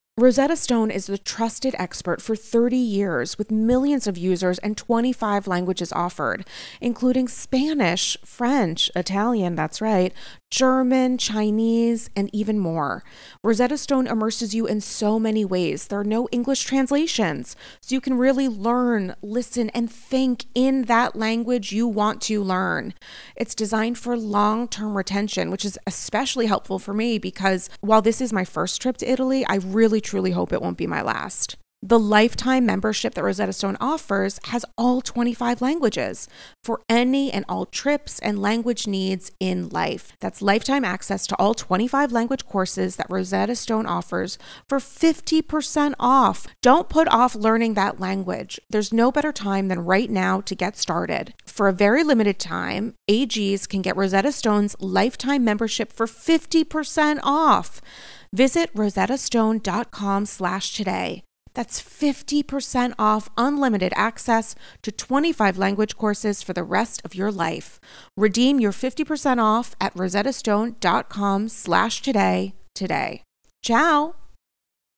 Rosetta Stone is the trusted expert for 30 years with millions of users and 25 languages offered, including Spanish, French, Italian, that's right, German, Chinese, and even more. Rosetta Stone immerses you in so many ways. There are no English translations, so you can really learn, listen, and think in that language you want to learn. It's designed for long term retention, which is especially helpful for me because while this is my first trip to Italy, I really truly hope it won't be my last. The lifetime membership that Rosetta Stone offers has all 25 languages for any and all trips and language needs in life. That's lifetime access to all 25 language courses that Rosetta Stone offers for 50% off. Don't put off learning that language. There's no better time than right now to get started. For a very limited time, AGs can get Rosetta Stone's lifetime membership for 50% off. Visit rosettastone.com slash today. That's 50% off unlimited access to 25 language courses for the rest of your life. Redeem your 50% off at rosettastone.com slash today today. Ciao!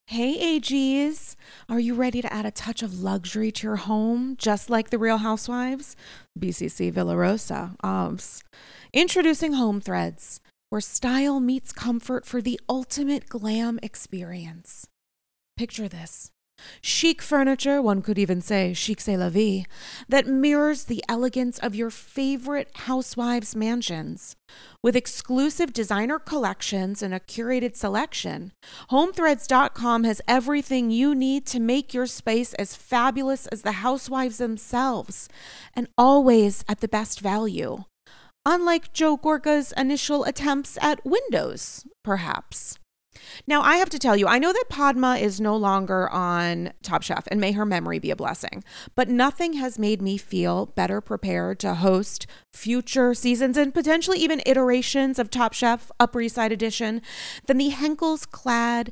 Hey AGs, are you ready to add a touch of luxury to your home, just like the Real Housewives? BCC Villa Rosa, OBS. Introducing Home Threads, where style meets comfort for the ultimate glam experience. Picture this Chic furniture, one could even say chic c'est la vie, that mirrors the elegance of your favorite housewives' mansions. With exclusive designer collections and a curated selection, HomeThreads.com has everything you need to make your space as fabulous as the housewives themselves, and always at the best value. Unlike Joe Gorga's initial attempts at windows, perhaps. Now, I have to tell you, I know that Padma is no longer on Top Chef, and may her memory be a blessing, but nothing has made me feel better prepared to host future seasons and potentially even iterations of Top Chef Upper East Side Edition than the Henckels clad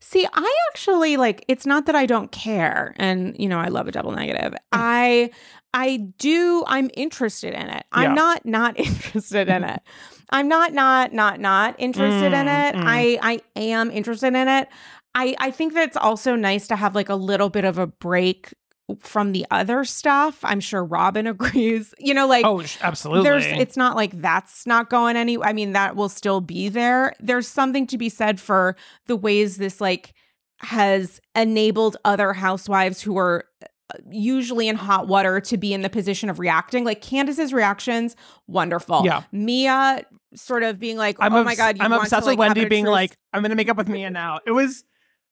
See, I actually like it's not that I don't care and you know, I love a double negative. Mm. I I do I'm interested in it. I'm yeah. not not (laughs) interested in it. I'm not not not not interested mm, in it. Mm. I I am interested in it. I I think that it's also nice to have like a little bit of a break from the other stuff. I'm sure Robyn (laughs) agrees. You know, like oh, absolutely. There's, it's not like that's not going any. I mean, that will still be there. There's something to be said for the ways this like has enabled other housewives who are uh, usually in hot water to be in the position of reacting. Like Candiace's reactions, wonderful. Yeah. Mia sort of being like, I'm oh obs- my god, I'm obsessed to, with Wendy being like, I'm gonna make up with Mia now. It was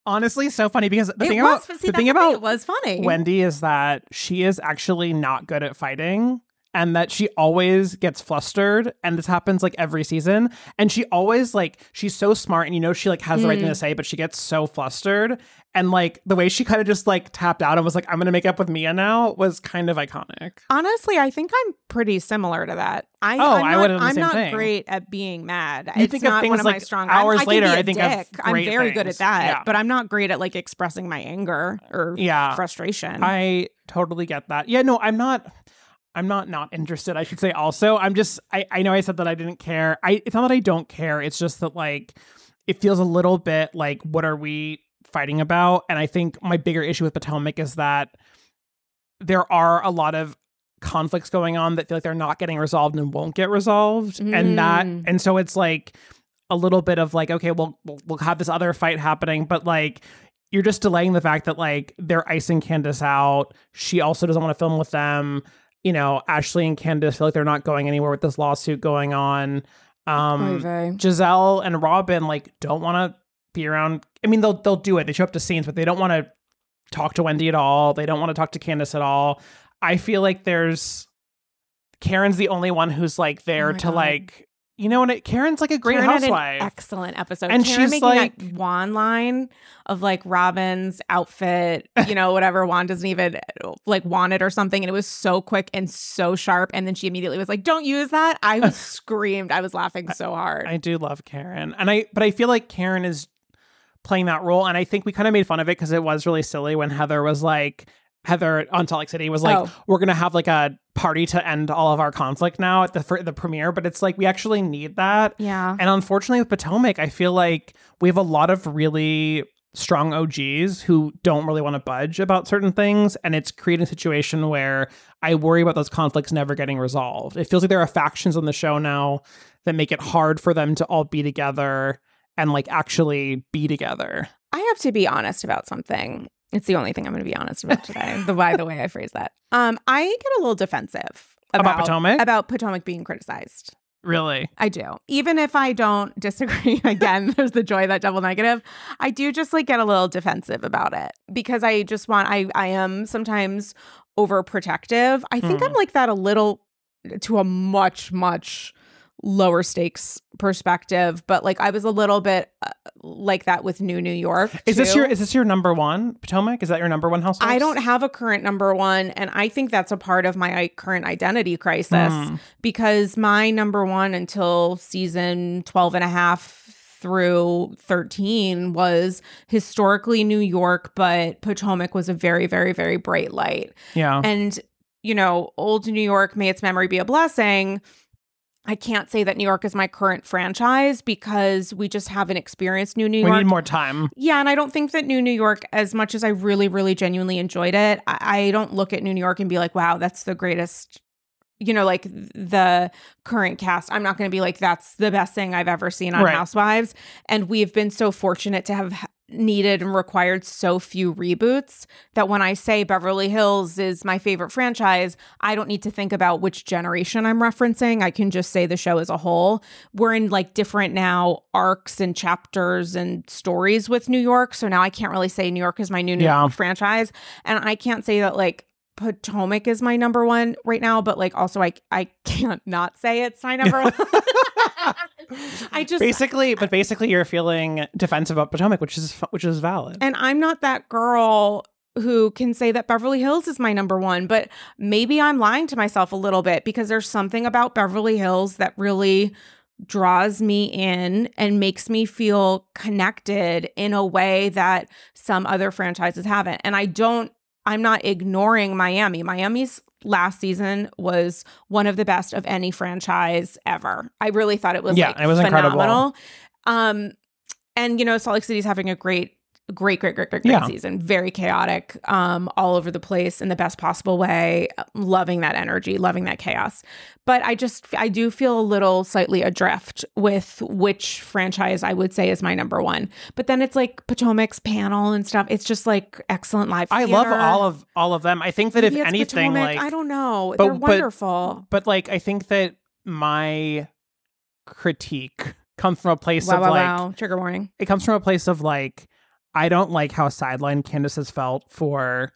honestly so funny because the it thing was, about see, the thing. about it was funny. Wendy is that she is actually not good at fighting and that she always gets flustered and this happens like every season and she always like she's so smart and you know she like has the right thing mm. to say but she gets so flustered and like the way she kind of just like tapped out and was like i'm gonna make up with mia now was kind of iconic Honestly, I think I'm pretty similar to that. I, Oh, I'm I not, would have the I'm not thing. great at being mad. You it's think of not things one of my like strong. hours I'm, later, I, I think be a of dick. I'm very good at that, Yeah. but I'm not great at like expressing my anger or yeah frustration. I totally get that. Yeah, no, I'm not. I'm not not interested. I should say. Also, I'm just. I I know I said that I didn't care. I it's not that I don't care. It's just that like it feels a little bit like what are we fighting about? And I think my bigger issue with Potomac is that there are a lot of conflicts going on that feel like they're not getting resolved and won't get resolved, and that Mm. and so it's like a little bit of like okay, we'll, we'll have this other fight happening, but like you're just delaying the fact that like they're icing Candiace out. She also doesn't want to film with them. You know, Ashley and Candiace feel like they're not going anywhere with this lawsuit going on. Um. Gizelle and Robyn like don't want to be around. I mean, they'll they'll do it. They show up to scenes, but they don't want to talk to Wendy at all. They don't want to talk to Candiace at all. I feel like there's Karen's the only one who's like there Oh to God. like you know, and it, Karen's like a great Karen housewife. excellent episode. And Karen she's making like- that Juan line of like Robyn's outfit, you know, whatever Juan doesn't even like want it or something. And it was so quick and so sharp. And then she immediately was like, Don't use that. I was (laughs) screamed. I was laughing so hard. I do love Karen. And I but I feel like Karen is playing that role and I think we kind of made fun of it cuz it was really silly when Heather was like Heather on Salt Lake City was like Oh. we're going to have like a party to end all of our conflict now at the the premiere but it's like we actually need that. yeah. And unfortunately with Potomac I feel like we have a lot of really strong OGs who don't really want to budge about certain things and it's creating a situation where I worry about those conflicts never getting resolved. It feels like there are factions on the show now that make it hard for them to all be together and like actually be together. I have to be honest about something. It's the only thing I'm going to be honest about today. (laughs) the by the way I phrase that. Um, I get a little defensive About Potomac? about Potomac being criticized. Really? I do. Even if I don't disagree, (laughs) again, (laughs) there's the joy of that double negative. I do just like get a little defensive about it because I just want I I am sometimes overprotective. I think Hmm. I'm like that a little to a much much lower stakes perspective, but like I was a little bit uh, like that with New New York. Is this your is this your number one Potomac? Is that your number one house? I don't have a current number one, and I think that's a part of my current identity crisis Hmm. because my number one until season 12 and a half through 13 was historically New York, but Potomac was a very, very, very bright light. Yeah. And, you know, old New York, may its memory be a blessing. I can't say that New York is my current franchise because we just haven't experienced New New York. we need more time. Yeah, and I don't think that New New York, as much as I really, really genuinely enjoyed it, I, I don't look at New New York and be like, wow, that's the greatest, you know, like the current cast. I'm not going to be like, that's the best thing I've ever seen on Right. Housewives. And we've been so fortunate to have needed and required so few reboots that when I say Beverly Hills is my favorite franchise, I don't need to think about which generation I'm referencing. I can just say the show as a whole. We're in like different now arcs and chapters and stories with New York. So now I can't really say New York is my new New Yeah. York franchise. And I can't say that like Potomac is my number one right now, but like also I I (laughs) can't not say it's my number one. (laughs) I just basically, but basically, you're feeling defensive about Potomac, which is which is valid. And I'm not that girl who can say that Beverly Hills is my number one, but maybe I'm lying to myself a little bit because there's something about Beverly Hills that really draws me in and makes me feel connected in a way that some other franchises haven't. And I don't, I'm not ignoring Miami. Miami's last season was one of the best of any franchise ever. I really thought it was Yeah, like it was incredible. phenomenal. Um, and you know, Salt Lake City's having a great, great, great, great, great, great Yeah. season. Very chaotic, um, all over the place in the best possible way. Loving that energy, loving that chaos. But I just, I do feel a little slightly adrift with which franchise I would say is my number one. But then it's like Potomac's panel and stuff. It's just like excellent live. I love all of all of them. I think that Maybe if anything, Potomac. like I don't know. but- They're but- wonderful. But like, I think that my critique comes from a place wow, of wow, like, wow. Trigger warning. it comes from a place of like, I don't like how sidelined Candiace has felt for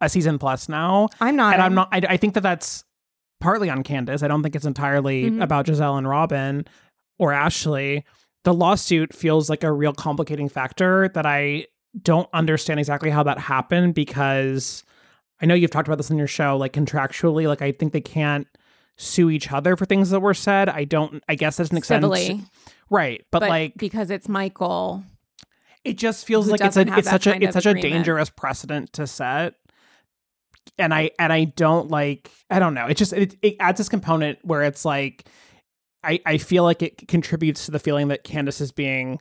a season plus now, I'm not. and I'm not. I, I think that that's partly on Candiace. I don't think it's entirely Mhm. about Gizelle and Robyn or Ashley. The lawsuit feels like a real complicating factor that I don't understand exactly how that happened because I know you've talked about this in your show, like contractually, like I think they can't sue each other for things that were said. I don't I guess that doesn't make sense. Civilly, Right. But, but like because it's Michael, it just feels like it's a it's such a it's such a dangerous precedent to set and i and i don't like i don't know it just it, it adds this component where it's like i i feel like it contributes to the feeling that candiace is being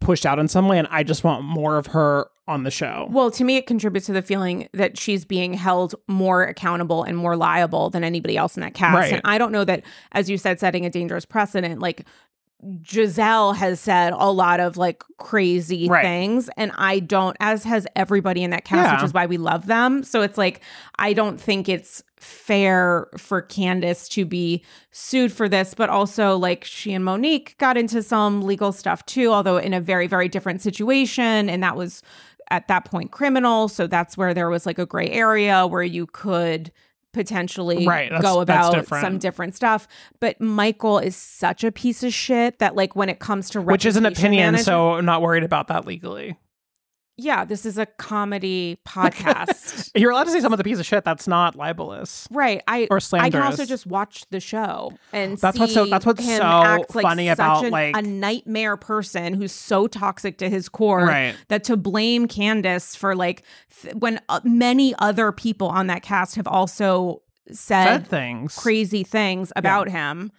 pushed out in some way and i just want more of her on the show Well, to me, it contributes to the feeling that she's being held more accountable and more liable than anybody else in that cast. Right. And I don't know that, as you said, setting a dangerous precedent. Like Gizelle has said a lot of like crazy Right. things, and I don't, as has everybody in that cast, Yeah. which is why we love them. So it's like, I don't think it's fair for Candiace to be sued for this, but also like she and Monique got into some legal stuff too, although in a very, very different situation. And that was at that point criminal. So that's where there was like a gray area where you could potentially Right, go about different. some different stuff. But Michael is such a piece of shit that like when it comes to which is an opinion management- so i'm not worried about that legally yeah, this is a comedy (laughs) podcast. you're (laughs) allowed to say some of the piece of shit that's not libelous right. I or slanderous. I can also just watch the show and That's what's so- that's what's so act like funny about, an- like- a nightmare person who's so toxic to his core right that to blame Candiace for like th- when uh, many other people on that cast have also said said things crazy things about him,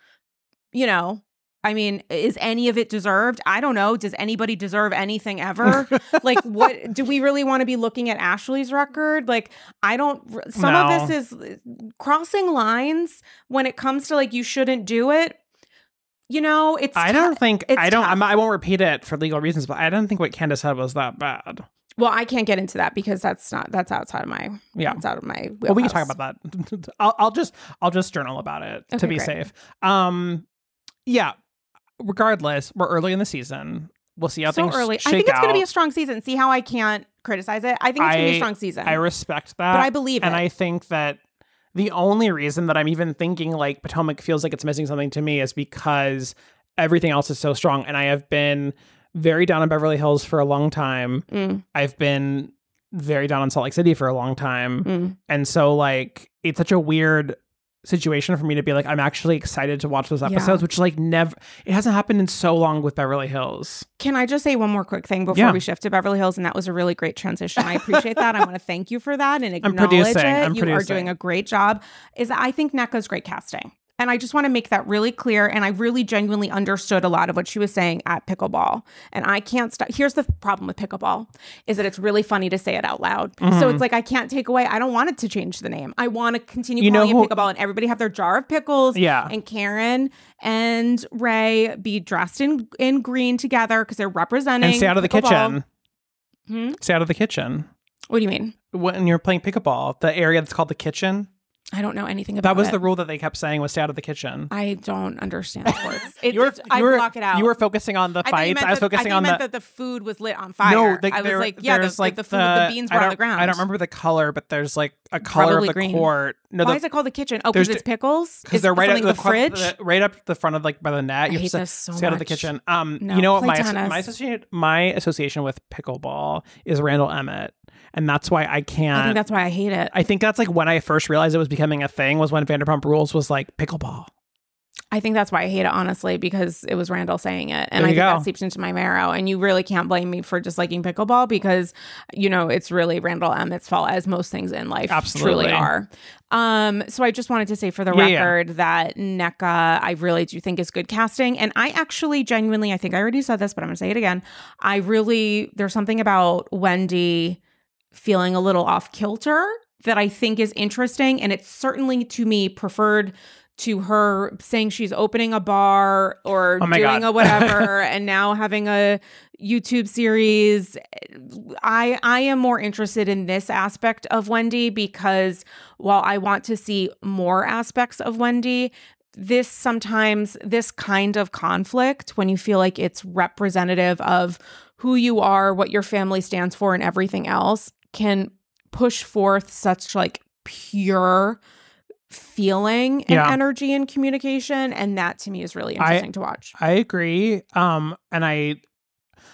you know. I mean, is any of it deserved? I don't know. Does anybody deserve anything ever? (laughs) like, what do we really want to be looking at Ashley's record? Like, I don't. Some No. of this is crossing lines when it comes to like you shouldn't do it. You know, it's. I don't think I don't. I'm. I won't repeat it for legal reasons, but I don't think what Candace said was that bad. Well, I can't get into that because that's not that's outside of my Yeah. that's out of my. Well, we can talk about that. (laughs) I'll, I'll just I'll just journal about it to be great. safe. Um, yeah. Regardless, we're early in the season. We'll see how so things early. I think it's going to be a strong season. See how I can't criticize it. I think it's going to be a strong season. I respect that, but I believe and it. I think that the only reason that I'm even thinking like Potomac feels like it's missing something to me is because everything else is so strong, and I have been very down on Beverly Hills for a long time. Mm, I've been very down on Salt Lake City for a long time. mm. And so like it's such a weird situation for me to be like I'm actually excited to watch those Yeah. episodes, which like never it hasn't happened in so long with Beverly Hills. Can I just say one more quick thing before Yeah. we shift to Beverly Hills? And that was a really great transition. I appreciate that. I want to thank you for that and (laughs) I'm acknowledge producing. it. I'm you are doing a great job. Is I think Nneka's great casting. And I just want to make that really clear. And I really genuinely understood a lot of what she was saying at pickleball. And I can't stop. Here's the problem with pickleball is that it's really funny to say it out loud. So Mhm. it's like I can't take away. I don't want it to change the name. I want to continue You know calling who- it pickleball and everybody have their jar of pickles Yeah. and Karen and Ray be dressed in in green together because they're representing And stay out of the pickleball. kitchen. Hmm? Stay out of the kitchen. What do you mean? When you're playing pickleball, the area that's called the kitchen, I don't know anything about that was it. the rule that they kept saying was stay out of the kitchen. I don't understand (laughs) sports. It, you were, I you were, block it out. You were focusing on the I fights. meant I was focusing on that- focusing I on meant the that the food was lit on fire. No, the, I was there- like, yeah, the, there's like the food, the, beans were on the ground. I don't remember the color, but there's like a color Probably of the green. court. No, Why the, is it called the kitchen? Oh, because it's pickles. because they're right up the, the fridge. the- right up the front of like by the net. You have hate this so stay out of the kitchen. Um, you know what my tennis. my associate my association with pickleball is Randall Emmett, and that's why I can't. I think that's why I hate it. I think that's like when I first realized it was becoming a thing was when Vanderpump Rules was like pickleball. I think that's why I hate it, honestly, because it was Randall saying it. And I think go. that seeps into my marrow. And you really can't blame me for disliking pickleball because, you know, it's really Randall Emmett's fault, as most things in life Absolutely. truly are. Um, so I just wanted to say for the Yeah, yeah. record that Nneka, I really do think is good casting. And I actually genuinely, I think I already said this, but I'm going to say it again. I really, there's something about Wendy feeling a little off kilter that I think is interesting. And it's certainly to me preferred to her saying she's opening a bar or Oh doing God. a whatever (laughs) and now having a YouTube series. I I am more interested in this aspect of Wendy because while I want to see more aspects of Wendy, this sometimes this kind of conflict when you feel like it's representative of who you are, what your family stands for and everything else can push forth such like pure feeling and Yeah. energy and communication and that to me is really I- interesting to watch. I agree. Um, and I,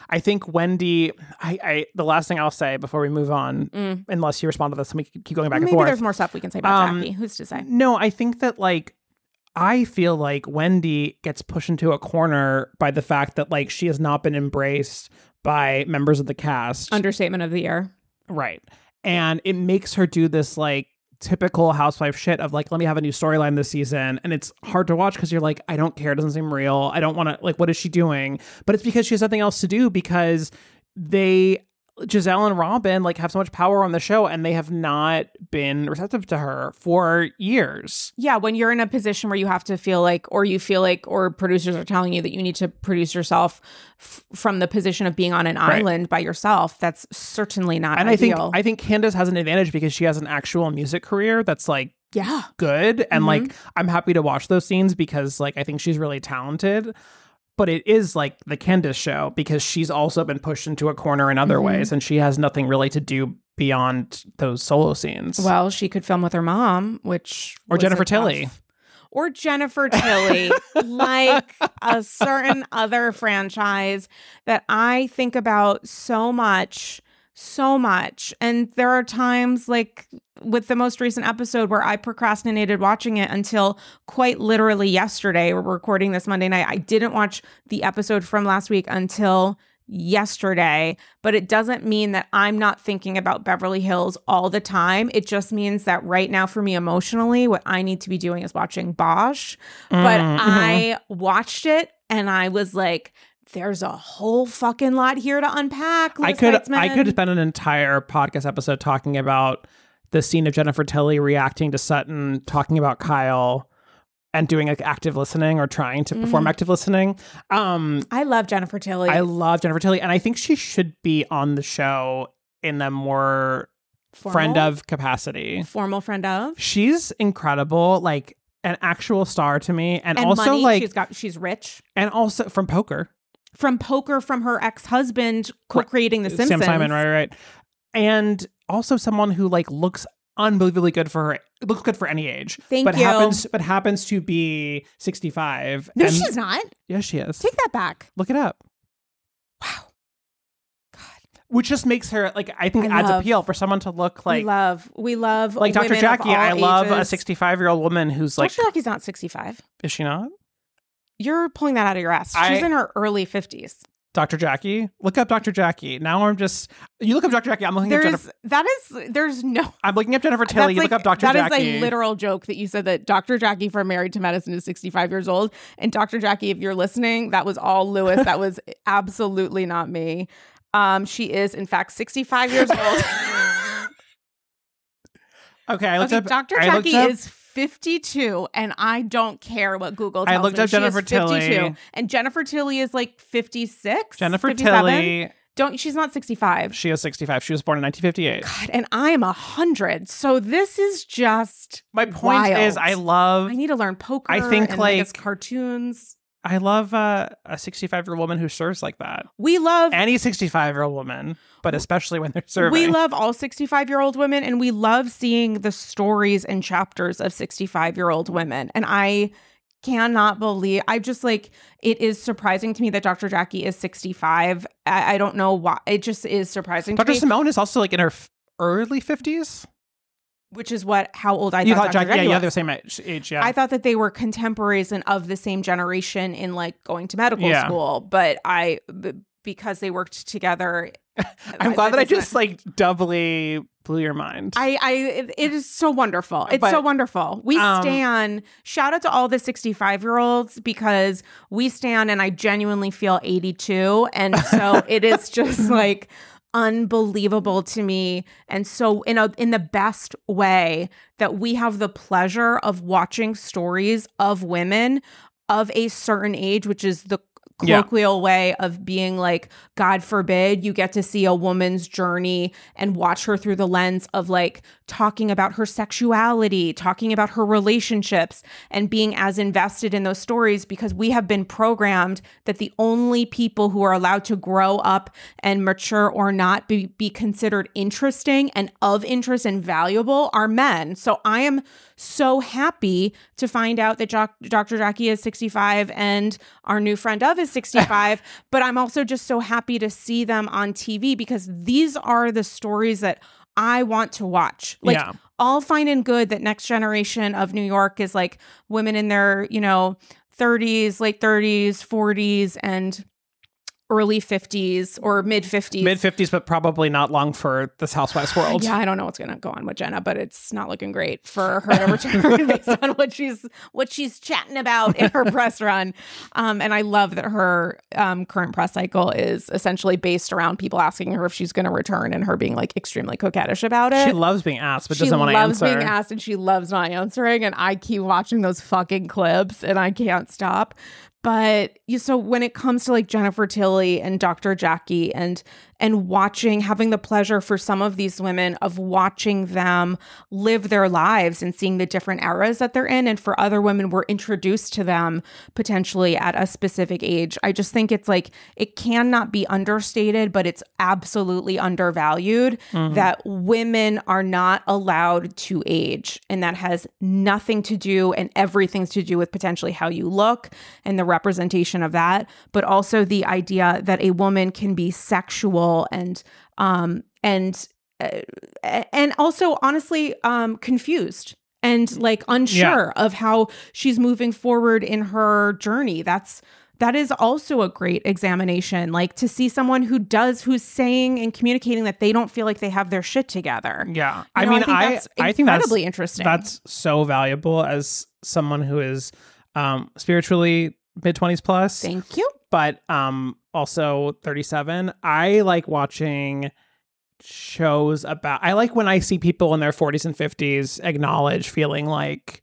I think Wendy. I, I the last thing I'll say before we move on, Mm. unless you respond to this, and we keep going back and forth. Maybe forth. there's more stuff we can say about Um, Jackie. Who's to say? No, I think that like I feel like Wendy gets pushed into a corner by the fact that like she has not been embraced by members of the cast. Understatement of the year. Right. And it makes her do this like typical housewife shit of like let me have a new storyline this season and it's hard to watch because you're like I don't care. It doesn't seem real. I don't want to like what is she doing? But it's because she has nothing else to do because they Gizelle and Robyn like have so much power on the show and they have not been receptive to her for years Yeah, when you're in a position where you have to feel like, or you feel like, or producers are telling you that you need to produce yourself f- from the position of being on an Right. island by yourself, that's certainly not and ideal. I think I think Candiace has an advantage because she has an actual music career that's like yeah, good and Mhm. like I'm happy to watch those scenes because like I think she's really talented. But it is like the Candiace show because she's also been pushed into a corner in other Mhm. ways and she has nothing really to do beyond those solo scenes. well, she could film with her mom, which Or Jennifer a tough- Tilly. or Jennifer Tilly, (laughs) like a certain other franchise that I think about so much, so much. And there are times like with the most recent episode where I procrastinated watching it until quite literally yesterday. We're recording this Monday night. I didn't watch the episode from last week until yesterday, but it doesn't mean that I'm not thinking about Beverly Hills all the time. It just means that right now, for me emotionally, what I need to be doing is watching Bosch. But Mm, mhm. I watched it and I was like, there's a whole fucking lot here to unpack. I could Peitzman. I could spend an entire podcast episode talking about the scene of Jennifer Tilly reacting to Sutton, talking about Kyle, and doing like active listening or trying to perform Mhm. active listening. Um, I love Jennifer Tilly. I love Jennifer Tilly, and I think she should be on the show in a more friend of capacity. formal friend of. She's incredible, like an actual star to me, and, And also money. like, she's got she's rich. and also from poker. From poker from her ex-husband co-creating the Simpsons. Sam Simon, right, right, and also someone who like looks unbelievably good for her. Looks good for any age. Thank but you. happens, but happens to be sixty-five. No, and- she's not. Yes, she is. Take that back. Look it up. Wow. God. Which just makes her like I think I adds love- appeal for someone to look like we love we love like Dr. Jackie. I love a 65 year old woman who's like, Dr. Jackie's not 65. is she not? You're pulling that out of your ass. She's I- in her early 50s. Dr. Jackie? Look up Dr. Jackie. Now I'm just, you look up Dr. Jackie. I'm looking up There's Jennifer. that is there's no (laughs) I'm looking up Jennifer Tilly. You that's look up Dr. That Jackie. That is a literal joke that you said that Dr. Jackie from Married to Medicine is 65 years old. And Dr. Jackie, if you're listening, that was all Louis. that was (laughs) absolutely not me. Um, she is in fact 65 years old. (laughs) okay, I looked okay, up. Dr. Jackie up- is 52, and I don't care what Google I tells looked me. up Jennifer 52. Tilly. and Jennifer Tilly is like 56. Jennifer 57? Tilly. Don't she's not 65. She is 65. She was born in 1958. God, and I am a hundred. So this is just My point wild. is, I love, I need to learn poker. I think, like- cartoons. I love uh, a 65 year old woman who serves like that. We love Any 65 year old woman, but especially when they're serving. we love all 65 year old women and we love seeing the stories and chapters of 65 year old women. And I cannot believe I just like it is surprising to me that Dr. Jackie is 65. I, I don't know why. It just is surprising Dr. to me. Simone is also like in her f- early 50s. Which is what how old I you thought, thought Dr. Jackie, yeah, yeah, they're the same age, yeah. I thought that they were contemporaries and of the same generation in like going to medical Yeah. school, but I b- because they worked together. (laughs) I'm glad that I just like doubly blew your mind. I, I, it- it is so wonderful. It's But, so wonderful. We um, stand. Shout out to all the 65 year olds because we stand, and I genuinely feel 82, and so (laughs) it is just like unbelievable to me, and so in a in the best way that we have the pleasure of watching stories of women of a certain age, which is the Yeah. colloquial way of being like, God forbid you get to see a woman's journey and watch her through the lens of like talking about her sexuality, talking about her relationships, and being as invested in those stories because we have been programmed that the only people who are allowed to grow up and mature or not be, be considered interesting and of interest and valuable are men. So I am so happy to find out that Joc- Dr. Jackie is 65 and our new friend of is 65. but I'm also just so happy to see them on TV because these are the stories that I want to watch. Like, Yeah. all fine and good that next generation of New York is like women in their, you know, 30s, late 30s, 40s, and early 50s or mid 50s. Mid 50s, but probably not long for this Housewives world. Yeah, I don't know what's gonna go on with Jenna, but it's not looking great for her to return (laughs) based on what she's what she's chatting about in her press run. Um, and I love that her um, current press cycle is essentially based around people asking her if she's gonna return and her being like extremely coquettish about it. She loves being asked, but She doesn't want to answer. She loves being asked and she loves not answering. And I keep watching those fucking clips and I can't stop. But you so when it comes to like Jennifer Tilly and Dr. Jackie and and watching having the pleasure for some of these women of watching them live their lives and seeing the different eras that they're in. And for other women we're introduced to them potentially at a specific age. I just think it's like it cannot be understated but it's absolutely undervalued mm-hmm. that women are not allowed to age. And that has nothing to do and everything to do with potentially how you look and the representation of that but also the idea that a woman can be sexual and um and uh, and also honestly um confused and like unsure of how she's moving forward in her journey. That's that is also a great examination like to see someone who does who's saying and communicating that they don't feel like they have their shit together. Yeah. You I know, mean, think I, that's I think that's incredibly interesting. That's so valuable as someone who is um, spiritually mid 20s plus, thank you but um, also 37. I like watching shows about, I like when I see people in their 40s and 50s acknowledge feeling like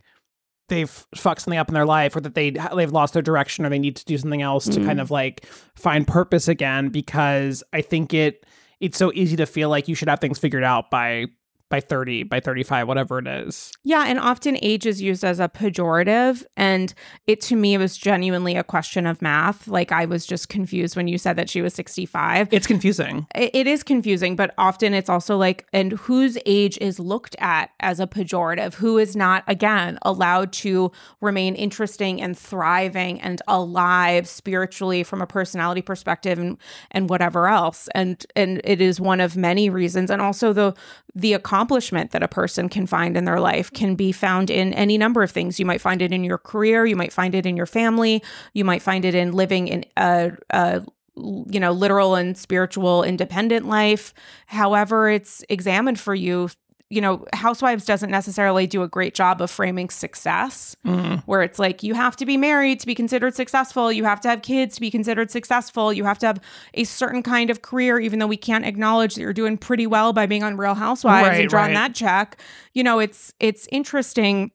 they've fucked something up in their life or that they they've lost their direction or they need to do something else to Mm. kind of like find purpose again because I think it it's so easy to feel like you should have things figured out by by 30 by 35 whatever it is Yeah, and often age is used as a pejorative. And it to me was genuinely a question of math. Like I was just confused when you said that she was 65. it's confusing It- it is confusing, but often it's also like, and whose age is looked at as a pejorative? Who is not, again, allowed to remain interesting and thriving and alive spiritually from a personality perspective and, and whatever else. And and it is one of many reasons. And also the the accomplishment that a person can find in their life can be found in any number of things. You might find it in your career, you might find it in your family, you might find it in living in a, a you know, literal and spiritual independent life. However, it's examined for you. You know, Housewives doesn't necessarily do a great job of framing success, Mm. where it's like you have to be married to be considered successful, you have to have kids to be considered successful, you have to have a certain kind of career, even though we can't acknowledge that you're doing pretty well by being on Real Housewives Right, and drawing right. that check. You know, it's it's interesting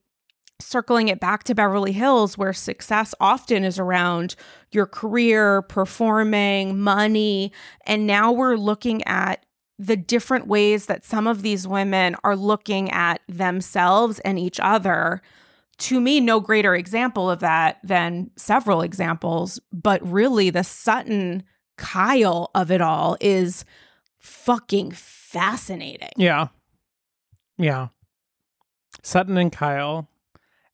circling it back to Beverly Hills, where success often is around your career, performing, money. And now we're looking at the different ways that some of these women are looking at themselves and each other. To me, no greater example of that than several examples, but really the Sutton Kyle of it all is fucking fascinating. yeah yeah sutton and kyle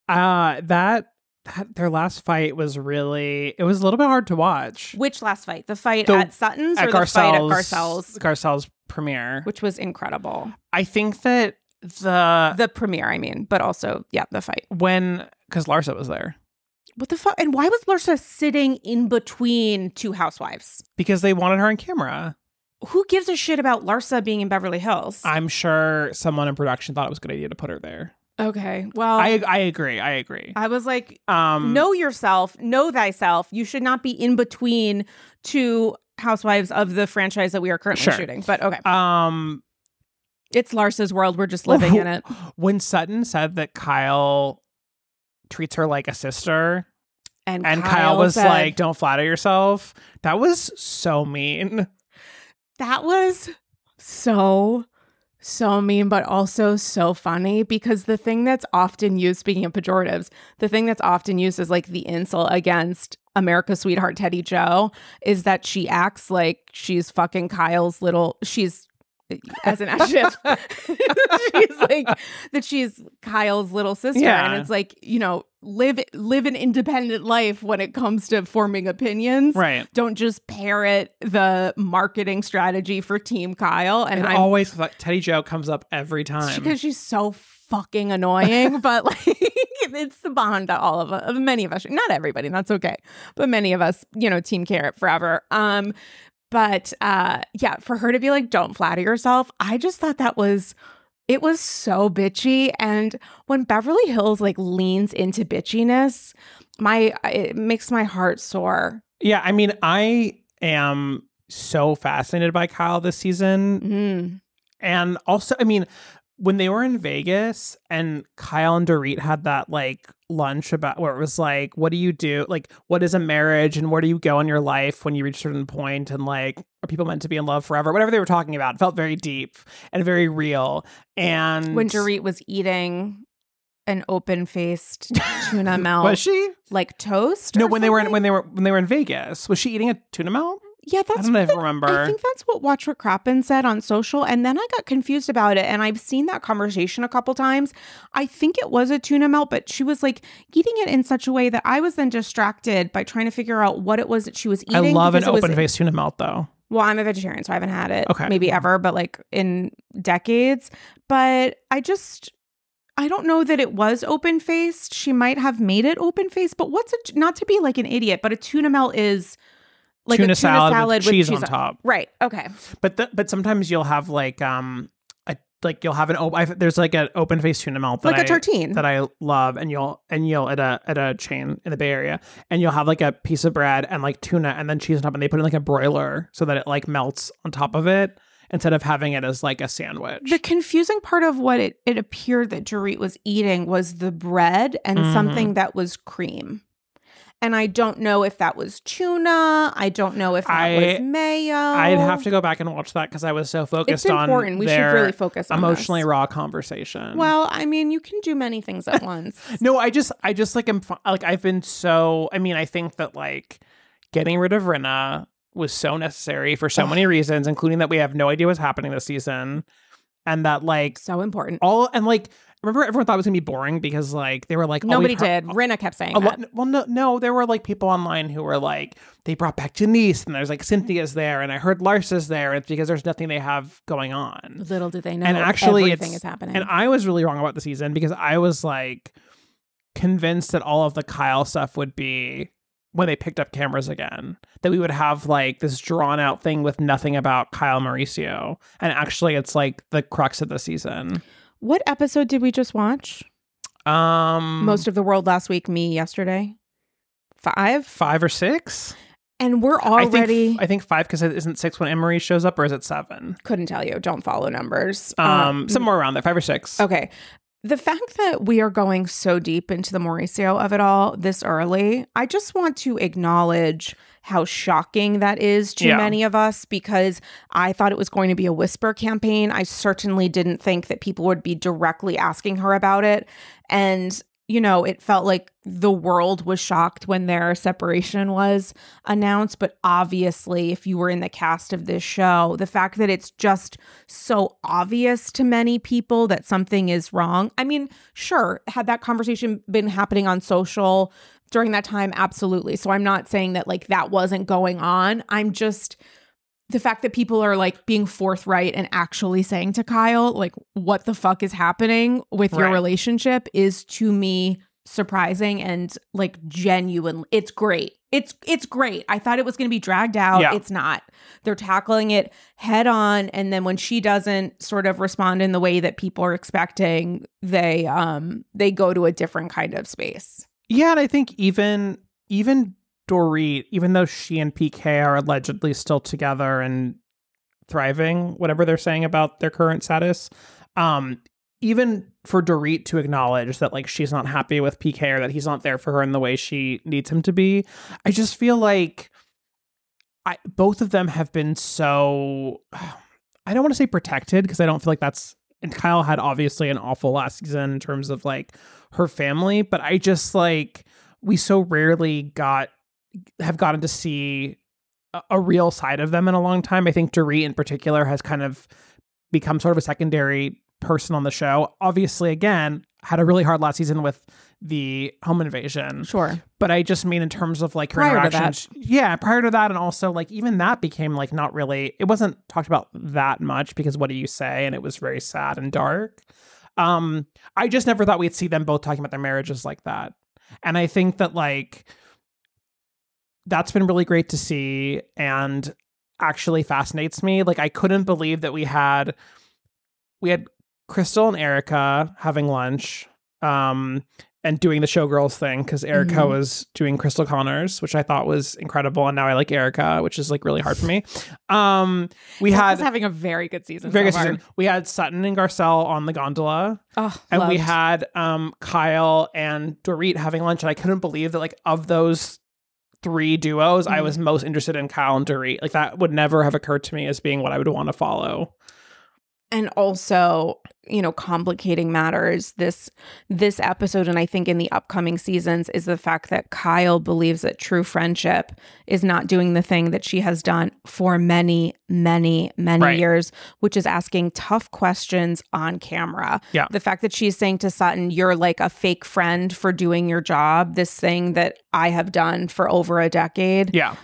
uh that that their last fight was really it was a little bit hard to watch Which last fight? The fight The- at Sutton's at or the fight at garcelle's Garcelle's? Premiere Which was incredible. i think that the The premiere, I mean, but also, yeah, the fight. when because larsa was there What the fuck? And why was Larsa sitting in between two housewives? because they wanted her on camera Who gives a shit about Larsa being in Beverly Hills? i'm sure someone in production thought it was a good idea to put her there okay. Well, i I, agree. i agree i was like, um know yourself, know thyself. You should not be in between two housewives of the franchise that we are currently Sure. shooting. But okay. um It's Larsa's world. We're just living in it. (laughs) when Sutton said that Kyle treats her like a sister, And, and Kyle, was said- like, "Don't flatter yourself." That was so mean. That was so, so mean, but also so funny because the thing that's often used, speaking of pejoratives, the thing that's often used is like the insult against America's sweetheart Teddi Jo is that she acts like she's fucking Kyle's little, she's as an adjective. (laughs) she's like that she's Kyle's little sister. Yeah. And it's like, you know, live live an independent life when it comes to forming opinions Right. don't just parrot the marketing strategy for Team Kyle. And I'm always Teddi Jo comes up every time. because she's so fucking annoying, (laughs) but like it's the bond that all of us, many of us, not everybody, that's okay, but many of us, you know, Team Carrot forever. Um, but uh, yeah, for her to be like, "Don't flatter yourself," I just thought that was. It was so bitchy, and when Beverly Hills like leans into bitchiness, my it makes my heart sore. yeah, I mean, I am so fascinated by Kyle this season. Mm. And also, I mean, when they were in Vegas and Kyle and Dorit had that like lunch about where it was like, what do you do? Like, what is a marriage and where do you go in your life when you reach a certain point? And like, are people meant to be in love forever? Whatever they were talking about it felt very deep and very real. And when Dorit was eating an open faced tuna (laughs) melt, was she? like toast. No, when they were in, when they were when they were in Vegas, was she eating a tuna melt? Yeah, I that's don't what remember. I think that's what Watch What Crappens said on social, and then I got confused about it. And I've seen that conversation a couple times. I think it was a tuna melt, but she was like eating it in such a way that I was then distracted by trying to figure out what it was that she was eating. I love an it open faced tuna melt though. Well, I'm a vegetarian, so I haven't had it Okay. maybe ever, but like in decades. But I just I don't know that it was open faced. She might have made it open faced, but what's a not to be like an idiot, but a tuna melt is like tuna, a tuna salad, salad, with cheese on top. Right. Okay. But the, but sometimes you'll have like um a, like you'll have an open there's like an open faced tuna melt that Like a I, tartine. that I love and you'll and you'll at a at a chain in the Bay Area and you'll have like a piece of bread and like tuna and then cheese on top and they put in like a broiler so that it like melts on top of it instead of having it as like a sandwich. The confusing part of what it, it appeared that Dorit was eating was the bread and Mhm. something that was cream. And I don't know if that was tuna. I don't know if that I- was mayo. I'd have to go back and watch that because I was so It's focused on important. We should really focus on emotionally this. raw conversation. Well, I mean, you can do many things at (laughs) once. No, I just, I just like am like I've been so. I mean, I think that like getting rid of Rinna was so necessary for so many reasons, including that we have no idea what's happening this season, and that like so important. all and like remember everyone thought it was gonna be boring because like they were like oh, Nobody heard- did. Rinna kept saying A that. lot, well, no, no, there were like people online who were like, they brought back Denise, and there's like Cynthia's there, and I heard Larsa's there. It's because there's nothing they have going on. Little did they know. and actually, everything it's is happening. And I was really wrong about the season because I was like convinced that all of the Kyle stuff would be when they picked up cameras again, that we would have like this drawn out thing with nothing about Kyle Mauricio. And actually, it's like the crux of the season. What episode did we just watch? Um, Most of the world last week. Me yesterday. Five. five or six. And we're I already. think I think five because it isn't six when Emery shows up, or is it seven? couldn't tell you. Don't follow numbers. Um, somewhere around there, five or six. Okay. The fact that we are going so deep into the Mauricio of it all this early, I just want to acknowledge how shocking that is to Yeah. many of us because I thought it was going to be a whisper campaign. I certainly didn't think that people would be directly asking her about it. And, you know, it felt like the world was shocked when their separation was announced. But obviously, if you were in the cast of this show, the fact that it's just so obvious to many people that something is wrong. I mean, sure, had that conversation been happening on social during that time, absolutely. So I'm not saying that like that wasn't going on. I'm just the fact that people are like being forthright and actually saying to Kyle, like, what the fuck is happening with your relationship is to me surprising and like genuine. It's great. It's it's great. I thought it was going to be dragged out. Yeah. It's not. They're tackling it head on and then when she doesn't sort of respond in the way that people are expecting, they um they go to a different kind of space. Yeah, and I think even even Dorit, even though she and PK are allegedly still together and thriving, whatever they're saying about their current status, um, even for Dorit to acknowledge that like she's not happy with PK or that he's not there for her in the way she needs him to be, I just feel like I both of them have been so I don't want to say protected because I don't feel like that's and Kyle had obviously an awful last season in terms of like her family, but I just like we so rarely got have gotten to see a, a real side of them in a long time. I think Dorit in particular has kind of become sort of a secondary person on the show. Obviously, again, had a really hard last season with the home invasion. Sure. But I just mean in terms of like her Prior interactions. Yeah, prior to that, and also like even that became like not really. It wasn't talked about that much because what do you say? And it was very sad and dark. Um, I just never thought we'd see them both talking about their marriages like that. And I think that like that's been really great to see and actually fascinates me. Like I couldn't believe that we had we had Crystal and Erica having lunch um and doing the showgirls thing because Erica Mhm. was doing Cristal Connors, which I thought was incredible, and now I like Erica, which is like really hard for me. Um, we Had had having a very good season. very good so far. season. We had Sutton and Garcelle on the gondola, Oh, and we had um Kyle and Dorit having lunch, and I couldn't believe that like of those three duos, I Mhm. was most interested in Kyle and Dorit. Like that would never have occurred to me as being what I would want to follow. And also you know complicating matters this this episode and i think in the upcoming seasons is the fact that kyle believes that true friendship is not doing the thing that she has done for many many many Right. years which is asking tough questions on camera Yeah. the fact that she's saying to sutton you're like a fake friend for doing your job this thing that i have done for over a decade Yeah,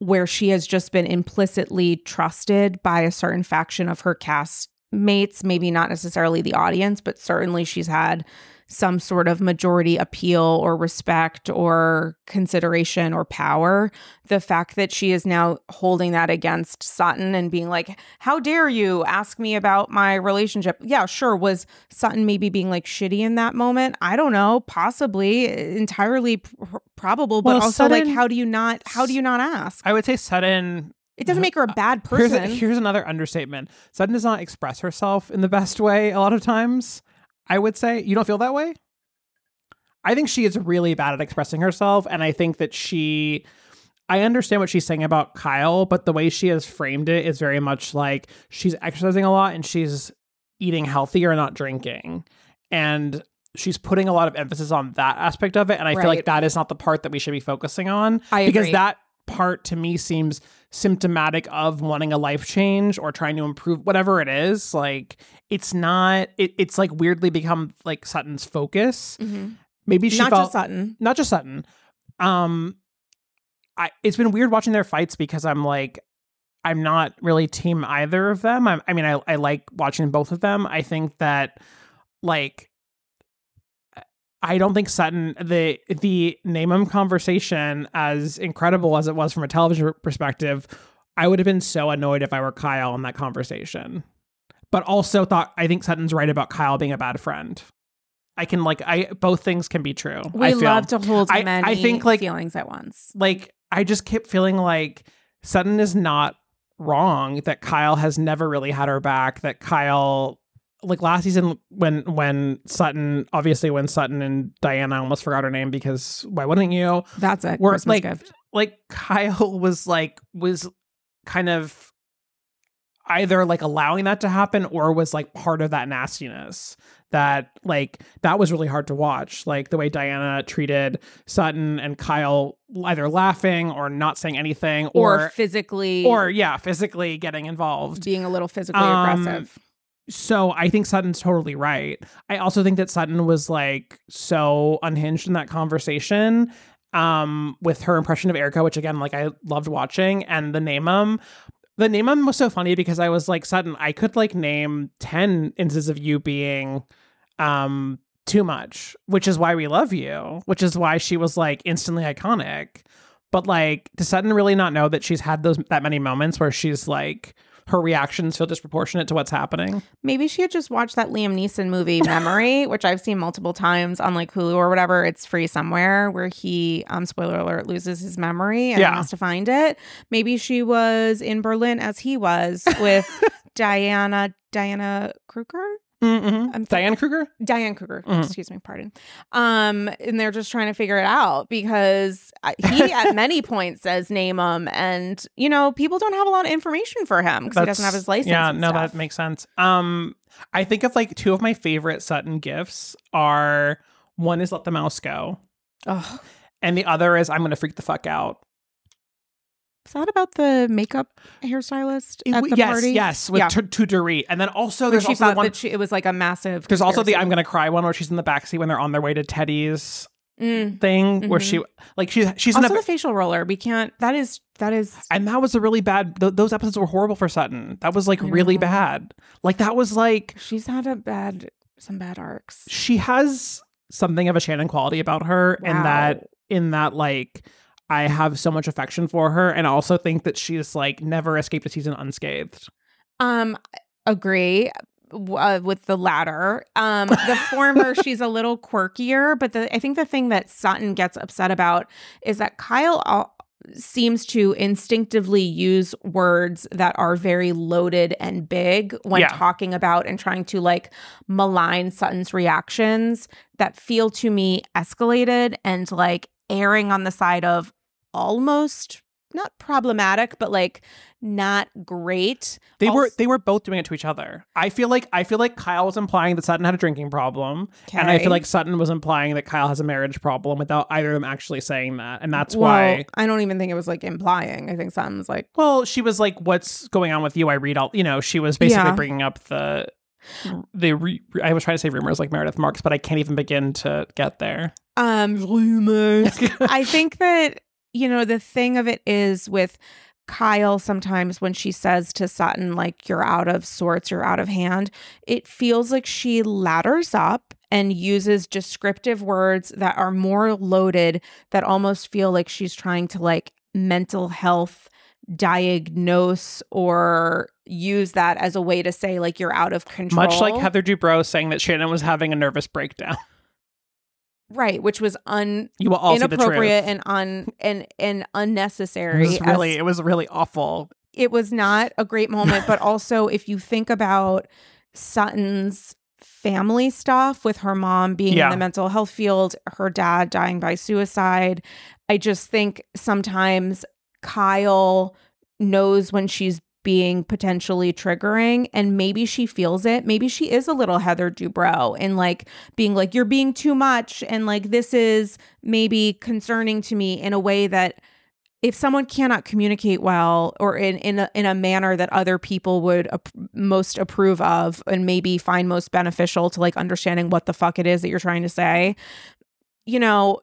where she has just been implicitly trusted by a certain faction of her cast mates, maybe not necessarily the audience, but certainly she's had some sort of majority appeal or respect or consideration or power. The fact that she is now holding that against Sutton and being like, How dare you ask me about my relationship? Yeah, sure. Was Sutton maybe being like shitty in that moment? I don't know. Possibly, entirely pr- probable, but Well, also like, how do you not? How do you not ask? I would say Sutton. It doesn't make her a uh, bad Here's, person. a, here's another understatement. Sutton does not express herself in the best way a lot of times. I would say you don't feel that way. I think she is really bad at expressing herself, and I think that she. I understand what she's saying about Kyle, but the way she has framed it is very much like she's exercising a lot and she's eating healthy or not drinking. And she's putting a lot of emphasis on that aspect of it. And I feel like that is not the part that we should be focusing on. I because agree. that part to me seems symptomatic of wanting a life change or trying to improve whatever it is. Like it's not it, it's like weirdly become like Sutton's focus. Mhm. Maybe she Not felt just Sutton. not just Sutton. Um, I it's been weird watching their fights because I'm like, I'm not really team either of them. I'm, I mean, I I like watching both of them. I think that like. I don't think Sutton the the name him conversation as incredible as it was from a television perspective. I would have been so annoyed if I were Kyle in that conversation, but also thought I think Sutton's right about Kyle being a bad friend. I can like I both things can be true. We I feel. love to hold I- I many think, like- feelings at once. like I just kept feeling like Sutton is not wrong that Kyle has never really had her back that Kyle like last season when when Sutton obviously when Sutton and Diana almost forgot her name because why wouldn't you That's it. We're, Christmas like- gift. like Kyle was like was kind of either like allowing that to happen or was like part of that nastiness that like that was really hard to watch like the way Diana treated Sutton and Kyle either laughing or not saying anything Or, or physically or yeah physically getting involved being a little physically Um, aggressive. So I think Sutton's totally right. I also think that Sutton was like so unhinged in that conversation um with her impression of Erica, which again, like I loved watching, and the name um the name um was so funny because I was like, Sutton, I could like name 10 instances of you being um too much, which is why we love you, which is why she was like instantly iconic. But like, does Sutton really not know that she's had those that many moments where she's like her reactions feel disproportionate to what's happening? Maybe she had just watched that Liam Neeson movie (laughs) Memory, which I've seen multiple times on like Hulu or whatever. It's free somewhere where he, um, spoiler alert, loses his memory and Yeah. has to find it. Maybe she was in Berlin as he was with (laughs) Diana Diana Kruger. Mm-hmm. Diane Kruger. Diane Kruger, Mhm. excuse me, pardon. Um, and they're just trying to figure it out because he at (laughs) many points says name him, and you know people don't have a lot of information for him because he doesn't have his license. Yeah, no, stuff. that makes sense. Um, I think of like two of my favorite Sutton gifts are one is "Let the Mouse Go," Ugh. and the other is "I'm gonna freak the fuck out." Is that about the makeup hairstylist at the yes, party? yes, with Yeah. T- to Dorit, and then also there's also the one. she, it was like a massive. There's also the "I'm gonna cry" one where she's in the backseat when they're on their way to Teddi's Mm. thing, where Mhm. she like she's she's in Also, a, the facial roller. We can't. That is. That is. and that was a really bad. Th- those episodes were horrible for Sutton. That was like really bad. Like that was like She's had a bad. Some bad arcs. she has something of a Shannon quality about her in that in that like I have so much affection for her and I also think that she's like never escaped a season unscathed. Um, agree uh, with the latter. Um, the former, (laughs) she's a little quirkier, but the I think the thing that Sutton gets upset about is that Kyle al- seems to instinctively use words that are very loaded and big when Yeah. talking about and trying to like malign Sutton's reactions that feel to me escalated and like erring on the side of almost not problematic but like not great They were they were both doing it to each other. I feel like I feel like Kyle was implying that Sutton had a drinking problem and I feel like Sutton was implying that Kyle has a marriage problem without either of them actually saying that. And that's Well, why I don't even think it was like implying. I think was like, well, she was like what's going on with you? I read all, you know, she was basically Yeah. bringing up the the re- I was trying to say rumors like Meredith Marks, but I can't even begin to get there. um, rumors. (laughs) I think that, you know, the thing of it is with Kyle, sometimes when she says to Sutton, like, you're out of sorts, you're out of hand, it feels like she ladders up and uses descriptive words that are more loaded, that almost feel like she's trying to like mental health diagnose or use that as a way to say like you're out of control. Much like Heather Dubrow saying that Shannon was having a nervous breakdown. (laughs) right, which was un You will all inappropriate and un and and It unnecessary. was really, as- it was really awful. it was not a great moment, but also if you think about Sutton's family stuff with her mom being Yeah. in the mental health field, her dad dying by suicide, I just think sometimes Kyle knows when she's being potentially triggering and maybe she feels it. Maybe she is a little Heather Dubrow and like being like, you're being too much. And like, this is maybe concerning to me in a way that if someone cannot communicate well or in in a, in a manner that other people would ap- most approve of and maybe find most beneficial to like understanding what the fuck it is that you're trying to say you know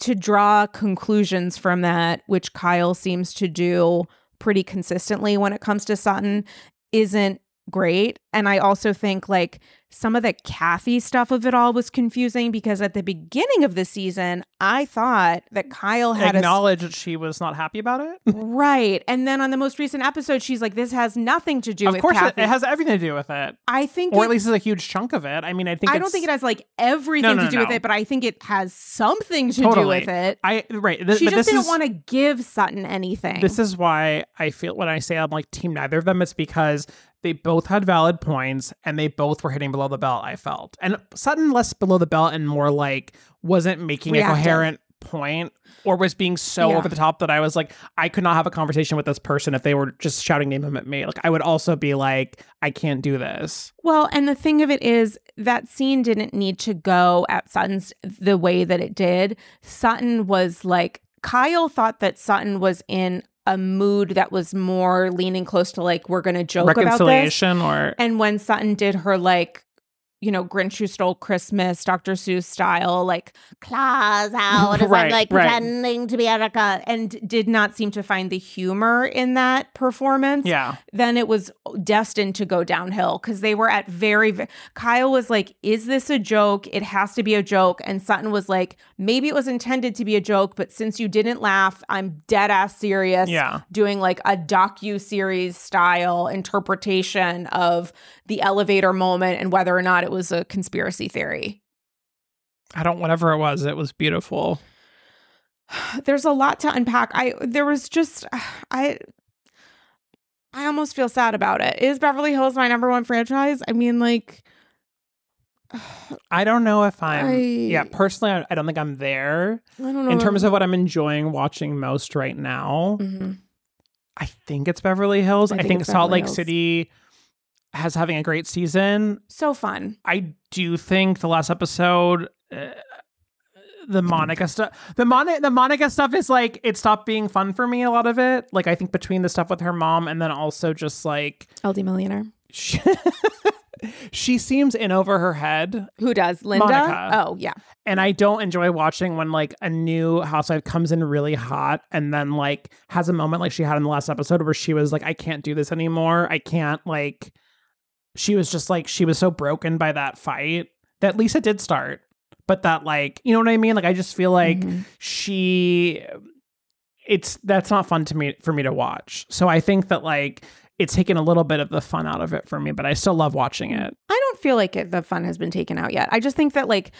to draw conclusions from that which Kyle seems to do pretty consistently when it comes to Sutton isn't great. And I also think like some of the Kathy stuff of it all was confusing because at the beginning of the season I thought that Kyle had a Acknowledge that she was not happy about it. (laughs) Right. And then on the most recent episode, she's like, this has nothing to do of with course, it, Kathy. it has everything to do with it, I think or it, at least it's a huge chunk of it. I mean, I think I don't think it has like everything No, no, to do with it, but I think it has something to do with it. I right. Th- she just didn't want to give Sutton anything. This is why I feel when I say I'm like team neither of them, it's because they both had valid points and they both were hitting below the belt. I felt, and Sutton less below the belt and more like wasn't making Reactive. a coherent point or was being so Yeah. over the top that I was like, I could not have a conversation with this person if they were just shouting name him at me. Like I would also be like, I can't do this. Well, and the thing of it is that scene didn't need to go at Sutton's the way that it did. Sutton was like Kyle thought that Sutton was in a mood that was more leaning close to like we're to joke about this. Reconciliation or And when Sutton did her like, you know, Grinch Who Stole Christmas, Dr. Seuss style, like claws (laughs) out as Right, I'm like right. pretending to be Erica, and did not seem to find the humor in that performance. yeah. Then it was destined to go downhill because they were at very, ve- Kyle was like, Is this a joke? It has to be a joke. And Sutton was like, Maybe it was intended to be a joke, but since you didn't laugh, I'm dead ass serious Yeah. doing like a docu series style interpretation of the elevator moment and whether or not it was a conspiracy theory. I don't whatever it was, it was beautiful. (sighs) There's a lot to unpack. I there was just (sighs) I I almost feel sad about it. Is Beverly Hills my number one franchise? I mean, like, I don't know if I'm. I- Yeah, personally, I, I don't think I'm there I don't know. in terms of what I'm enjoying watching most right now. Mhm. I think it's Beverly Hills. I I think think, Salt Beverly Lake Hills. City has having a great season. so fun. I do think the last episode, uh, the Monica stuff, the Monica the Monica stuff is like it stopped being fun for me. A lot of it, like I think between the stuff with her mom and then also just like LD Millionaire. she, (laughs) she seems in over her head, Who does? Linda? Monica. Oh, yeah. and I don't enjoy watching when like a new housewife comes in really hot and then like has a moment like she had in the last episode where she was like, I can't do this anymore. I can't like. She was just like she was so broken by that fight that Lisa did start, but that like you know what I mean. Like I just feel like Mhm. she, it's that's not fun to me for me to watch. So I think that like it's taken a little bit of the fun out of it for me, but I still love watching it. I don't feel like it, the fun has been taken out yet. I just think that like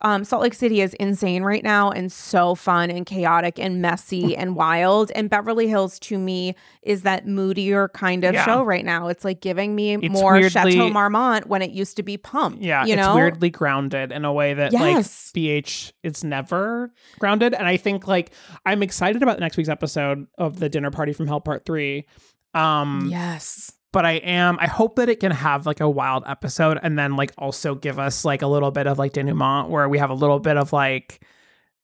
um, Salt Lake City is insane right now and so fun and chaotic and messy and wild. And Beverly Hills to me is that moodier kind of Yeah. show right now. It's like giving me It's more weirdly- Chateau Marmont when it used to be Pump. Yeah, you it's weirdly grounded in a way that Yes. like BH is never grounded. And I think like I'm excited about the next week's episode of the dinner party from Hell Part Three. Um Yes. But I am I hope that it can have like a wild episode and then like also give us like a little bit of like denouement where we have a little bit of like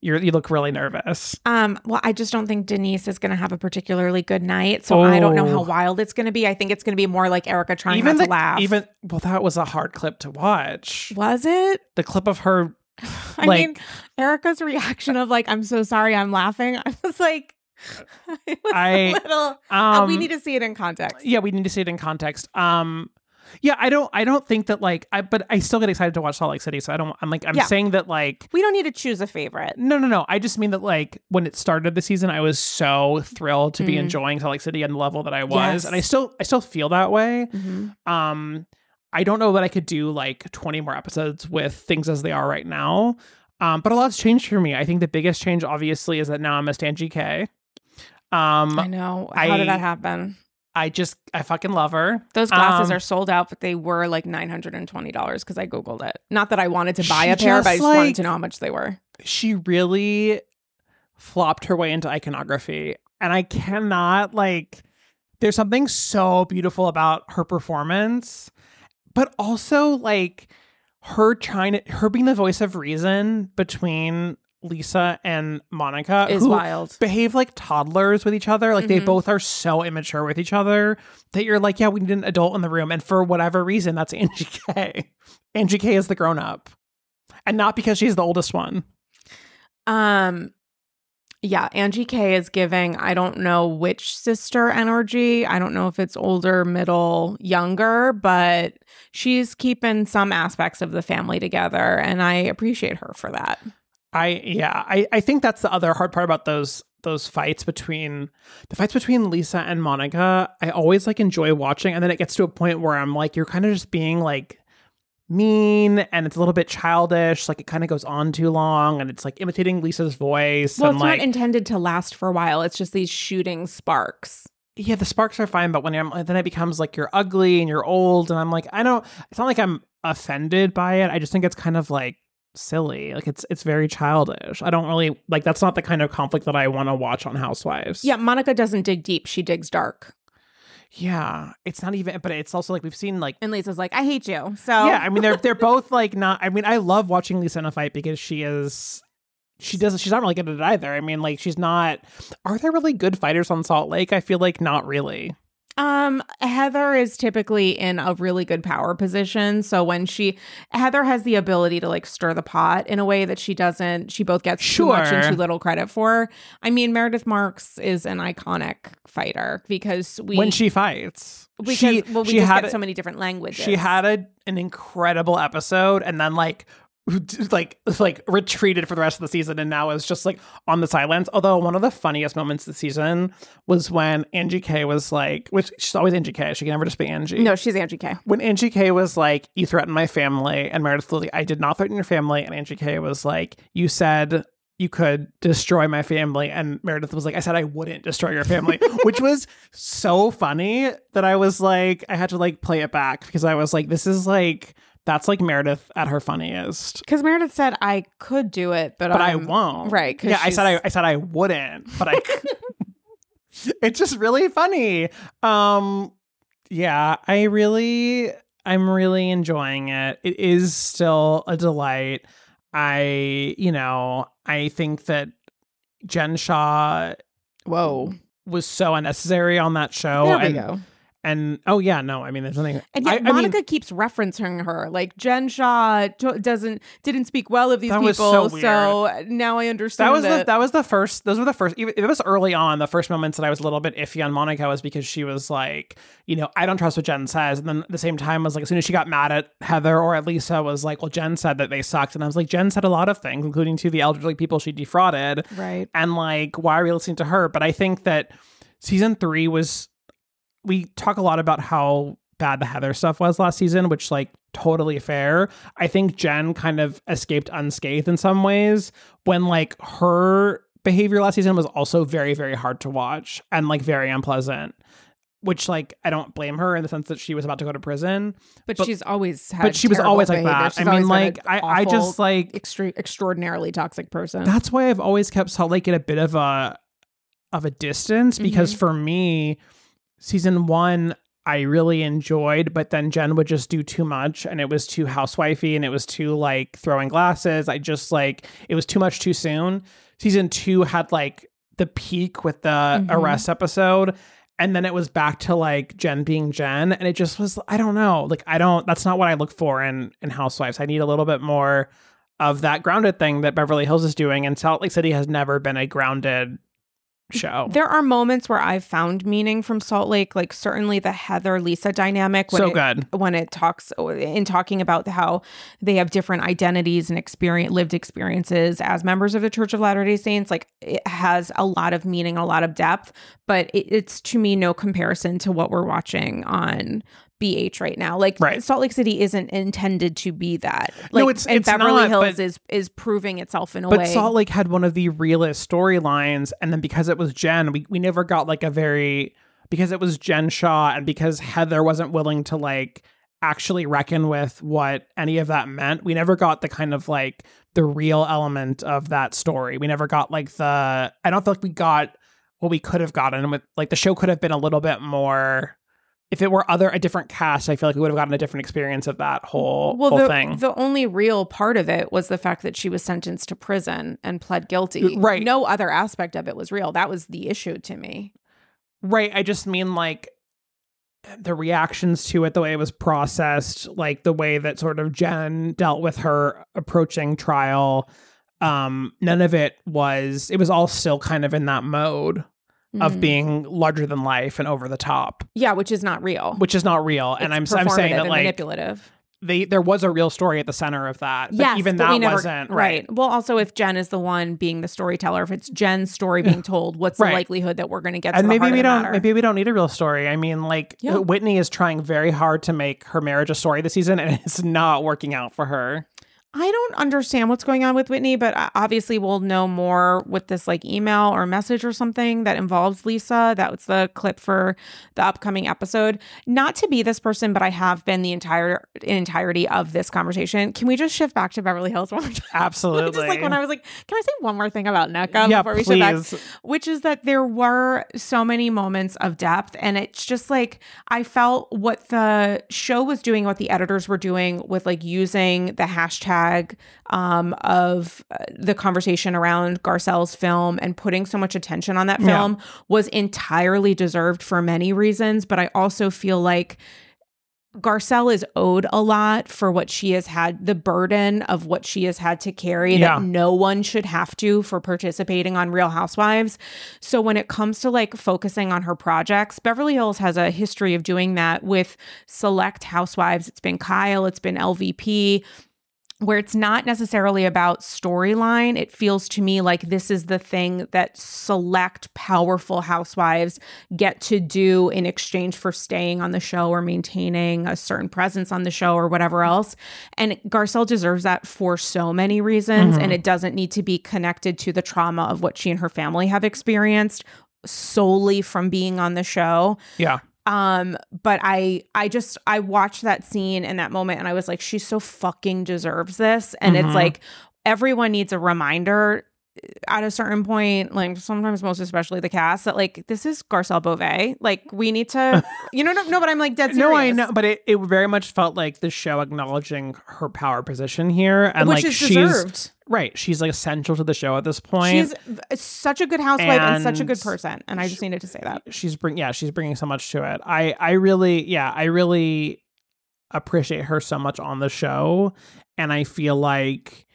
you're you look really nervous. Um, well, I just don't think Denise is going to have a particularly good night, so I don't know how Oh. wild it's going to be. I think it's going to be more like Erica trying even the, to laugh. even well that was a hard clip to watch. was it? The clip of her (laughs) I Like- mean, Erica's reaction of like, "I'm so sorry, I'm laughing." (laughs) I was like, (laughs) I- a little. um uh, we need to see it in context. yeah we need to see it in context um yeah i don't i don't think that like i but i still get excited to watch salt lake city so i don't i'm like i'm Yeah. saying that like We don't need to choose a favorite. no no no i just mean that like when it started the season i was so thrilled to be Mm. enjoying salt lake city and the level that i was Yes. and i still i still feel that way Mhm. um i don't know that i could do like 20 more episodes with things as they are right now um but a lot's changed for me i think the biggest change obviously is that now i'm a stan gk um I know. How I- did that happen? i just i fucking love her Those glasses um, are sold out, but they were like nine hundred and twenty dollars because I googled it. Not that I wanted to buy a pair, but I just, just wanted to know how much they were. she really flopped her way into iconography and i cannot like there's something so beautiful about her performance but also like her trying to her being the voice of reason between lisa and monica Is who wild. behave like toddlers with each other like they Mhm. both are so immature with each other that you're like yeah we need an adult in the room and for whatever reason that's (laughs) angie k angie k is the grown-up and not because she's the oldest one Um, yeah, Angie K is giving, I don't know which sister energy. I don't know if it's older, middle, younger, but she's keeping some aspects of the family together. And I appreciate her for that. I yeah, I I think that's the other hard part about those those fights between the fights between Lisa and Monica. I always like enjoy watching, and then it gets to a point where I'm like, you're kind of just being like mean, and it's a little bit childish. Like it kind of goes on too long, and it's like imitating Lisa's voice, Well, it's like not intended to last for a while. It's just these shooting sparks. yeah, the sparks are fine, but when I'm then it becomes like you're ugly and you're old, and I'm like, I don't. It's not like I'm offended by it. I just think it's kind of like silly. Like it's it's very childish. I don't really like that's not the kind of conflict that I want to watch on Housewives. Yeah, Monica doesn't dig deep. She digs dark. Yeah. It's not even but it's also like we've seen like And Lisa's like, I hate you. So Yeah, I mean they're they're (laughs) both like not I mean I love watching Lisa in a fight because she is she doesn't she's not really good at it either. I mean like she's not are there really good fighters on Salt Lake? I feel like not really. Um, Heather is typically in a really good power position. So when she Heather has the ability to like stir the pot in a way that she doesn't, she both gets too much and too little credit for. I mean, Meredith Marks is an iconic fighter because we when she fights. because she well, we she had get a- so many different languages. she had a, an incredible episode and then like like like retreated for the rest of the season and now is just like on the sidelines although one of the funniest moments this season was when angie k was like which she's always angie k she can never just be angie No, she's Angie K. when angie k was like you threatened my family and meredith was like i did not threaten your family and angie k was like you said you could destroy my family. And Meredith was like, I said I wouldn't destroy your family, (laughs) which was so funny that I was like, I had to like play it back because I was like, this is like, that's like Meredith at her funniest. Because Meredith said I could do it, but But I I'm- won't. Right? Yeah, I said I, I said I wouldn't, but I. (laughs) it's just really funny. Um, yeah, I really, I'm really enjoying it. It is still a delight. I, you know, I think that Jen Shah Whoa. was so unnecessary on that show. there we and, go. And oh yeah, no, I mean, there's nothing. And I- yet I mean, Monica keeps referencing her. Like Jen Shah t- doesn't didn't speak well of these That people. so so now I understand that was the that. that was the first those were the first even it was early on the first moments that I was a little bit iffy on Monica was because she was like you know I don't trust what Jen says and then at the same time was like as soon as she got mad at Heather or at Lisa was like well Jen said that they sucked and I was like Jen said a lot of things including to the elderly people she defrauded right. and like why are we listening to her but I think that season 3 was we talk a lot about how bad the Heather stuff was last season, which like totally fair. I think Jen kind of escaped unscathed in some ways when like her behavior last season was also very very hard to watch and like very unpleasant. Which like I don't blame her in the sense that she was about to go to prison, But, but- she's always had but she was always like that. She's I mean, like I, I just like extre- extraordinarily toxic person. that's why I've always kept Salt Lake at a bit of a of a distance because mm-hmm. for me, season one I really enjoyed, but then Jen would just do too much and it was too housewifey and it was too like throwing glasses. I just like it was too much too soon. Season two had like the peak with the Mhm. arrest episode. And then it was back to like Jen being Jen. And it just was, I don't know. Like, I don't, that's not what I look for in in Housewives. I need a little bit more of that grounded thing that Beverly Hills is doing. And Salt Lake City has never been a grounded show. There are moments where I've found meaning from Salt Lake, like certainly the Heather Lisa dynamic. When so it, good. when it talks in talking about how they have different identities and experience lived experiences as members of the Church of Latter Day Saints, like it has a lot of meaning, a lot of depth. But it, it's to me no comparison to what we're watching on. BH right now, like Right. Salt Lake City isn't intended to be that. Like, No, it's- and it's Beverly not, Hills but- is is proving itself in a But way. Salt Lake had one of the realest storylines. And then because it was Jen, we, we never got like a very, because it was Jen Shah and because Heather wasn't willing to like actually reckon with what any of that meant, we never got the kind of like the real element of that story. We never got like the, I don't feel like we got what we could have gotten with, like the show could have been a little bit more. If it were other a different cast, I feel like we would have gotten a different experience of that whole well, whole the, thing. the only real part of it was the fact that she was sentenced to prison and pled guilty. Right. No other aspect of it was real. That was the issue to me. Right. I just mean like the reactions to it, the way it was processed, like the way that sort of Jen dealt with her approaching trial. Um, none of it was, it was all still kind of in that mode of Mhm. being larger than life and over the top, yeah, which is not real. which is not real. and I'm, I'm saying that like manipulative. they, there was a real story at the center of that. But yes, even that never, wasn't right. Well, also, if Jen is the one being the storyteller, if it's Jen's story being (laughs) told, what's the likelihood that we're going to get? To and the maybe of we don't maybe we don't need a real story i mean like Yeah. whitney is trying very hard to make her marriage a story this season and it's not working out for her I don't understand what's going on with Whitney, but uh, obviously we'll know more with this like email or message or something that involves Lisa. That was the clip for the upcoming episode. Not to be this person, but I have been the entire entirety of this conversation. Can we just shift back to Beverly Hills one more time? (laughs) absolutely just like when I was like, can I say one more thing about Nneka yeah before we shift back? which is that there were so many moments of depth and it's just like i felt what the show was doing what the editors were doing with like using the hashtag um, of uh, the conversation around garcelle's film and putting so much attention on that Yeah. film was entirely deserved for many reasons but i also feel like Garcelle is owed a lot for what she has had, the burden of what she has had to carry Yeah. that no one should have to for participating on Real Housewives. So when it comes to like focusing on her projects, Beverly Hills has a history of doing that with select housewives. It's been Kyle, it's been LVP. Where it's not necessarily about storyline. It feels to me like this is the thing that select powerful housewives get to do in exchange for staying on the show or maintaining a certain presence on the show or whatever else. And Garcelle deserves that for so many reasons. Mhm. And it doesn't need to be connected to the trauma of what she and her family have experienced solely from being on the show Yeah. Um but i i just i watched that scene in that moment and i was like she so fucking deserves this and Mhm. it's like everyone needs a reminder at a certain point like sometimes most especially the cast that like this is garcelle beauvais like we need to (laughs) you know no, no but i'm like dead serious No, I know, but it, it very much felt like the show acknowledging her power position here, and which like is she's deserved right. She's like essential to the show at this point. she's such a good housewife and, such a good person and i just needed to say that she's bring yeah she's bringing so much to it i i really yeah i really appreciate her so much on the show and i feel like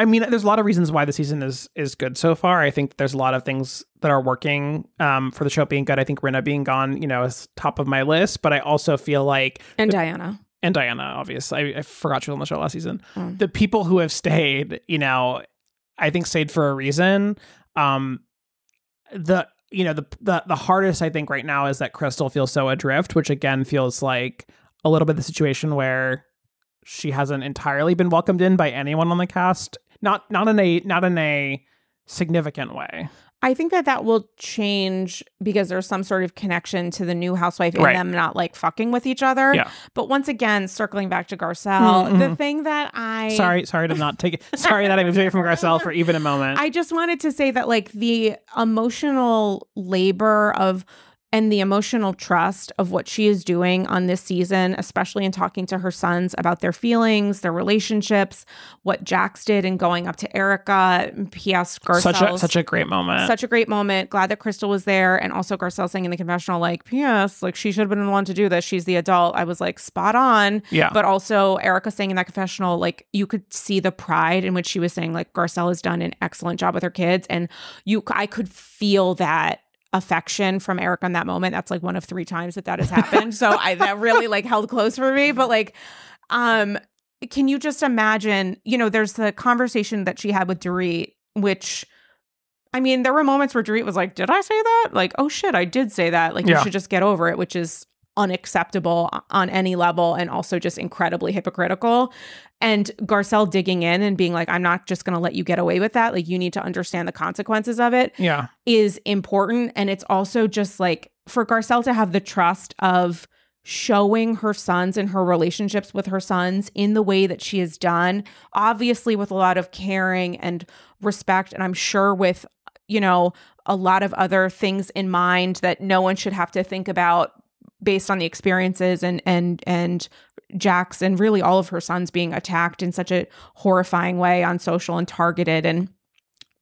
i mean there's a lot of reasons why the season is is good so far i think there's a lot of things that are working um for the show being good i think Rinna being gone you know is top of my list but i also feel like and diana and Diana, obviously. I, I forgot she was on the show last season. Mm. The people who have stayed, you know, I think stayed for a reason. Um, the you know the the the hardest I think right now is that Crystal feels so adrift, which again feels like a little bit the situation where she hasn't entirely been welcomed in by anyone on the cast. Not not in a not in a significant way. I think that that will change because there's some sort of connection to the new housewife and Right. them not like fucking with each other. Yeah. But once again, circling back to Garcelle, Mhm, the thing that I Sorry, sorry to not take it. (laughs) Sorry that I moved away from Garcelle for even a moment. I just wanted to say that like the emotional labor of and the emotional trust of what she is doing on this season, especially in talking to her sons about their feelings, their relationships, what Jax did in going up to Erica, P.S. Garcelle's such a such a great moment. such a great moment. Glad that Crystal was there. And also Garcelle saying in the confessional, like, P.S., like she should have been the one to do this. She's the adult. I was like, spot on. yeah. But also Erica saying in that confessional, like you could see the pride in which she was saying, like, Garcelle has done an excellent job with her kids. And you I could feel that affection from Eric on that moment. That's like one of three times that that has happened. so I that really like held close for me. But like, um, can you just imagine, you know, there's the conversation that she had with Dorit, which I mean, there were moments where Dorit was like, Did I say that? Like, oh shit, I did say that. Like, Yeah. you should just get over it, which is unacceptable on any level and also just incredibly hypocritical. And Garcelle digging in and being like, I'm not just going to let you get away with that. Like, you need to understand the consequences of it yeah. is important. And it's also just like for Garcelle to have the trust of showing her sons and her relationships with her sons in the way that she has done, obviously with a lot of caring and respect. And I'm sure with, you know, a lot of other things in mind that no one should have to think about based on the experiences and and and Jax and really all of her sons being attacked in such a horrifying way on social and targeted and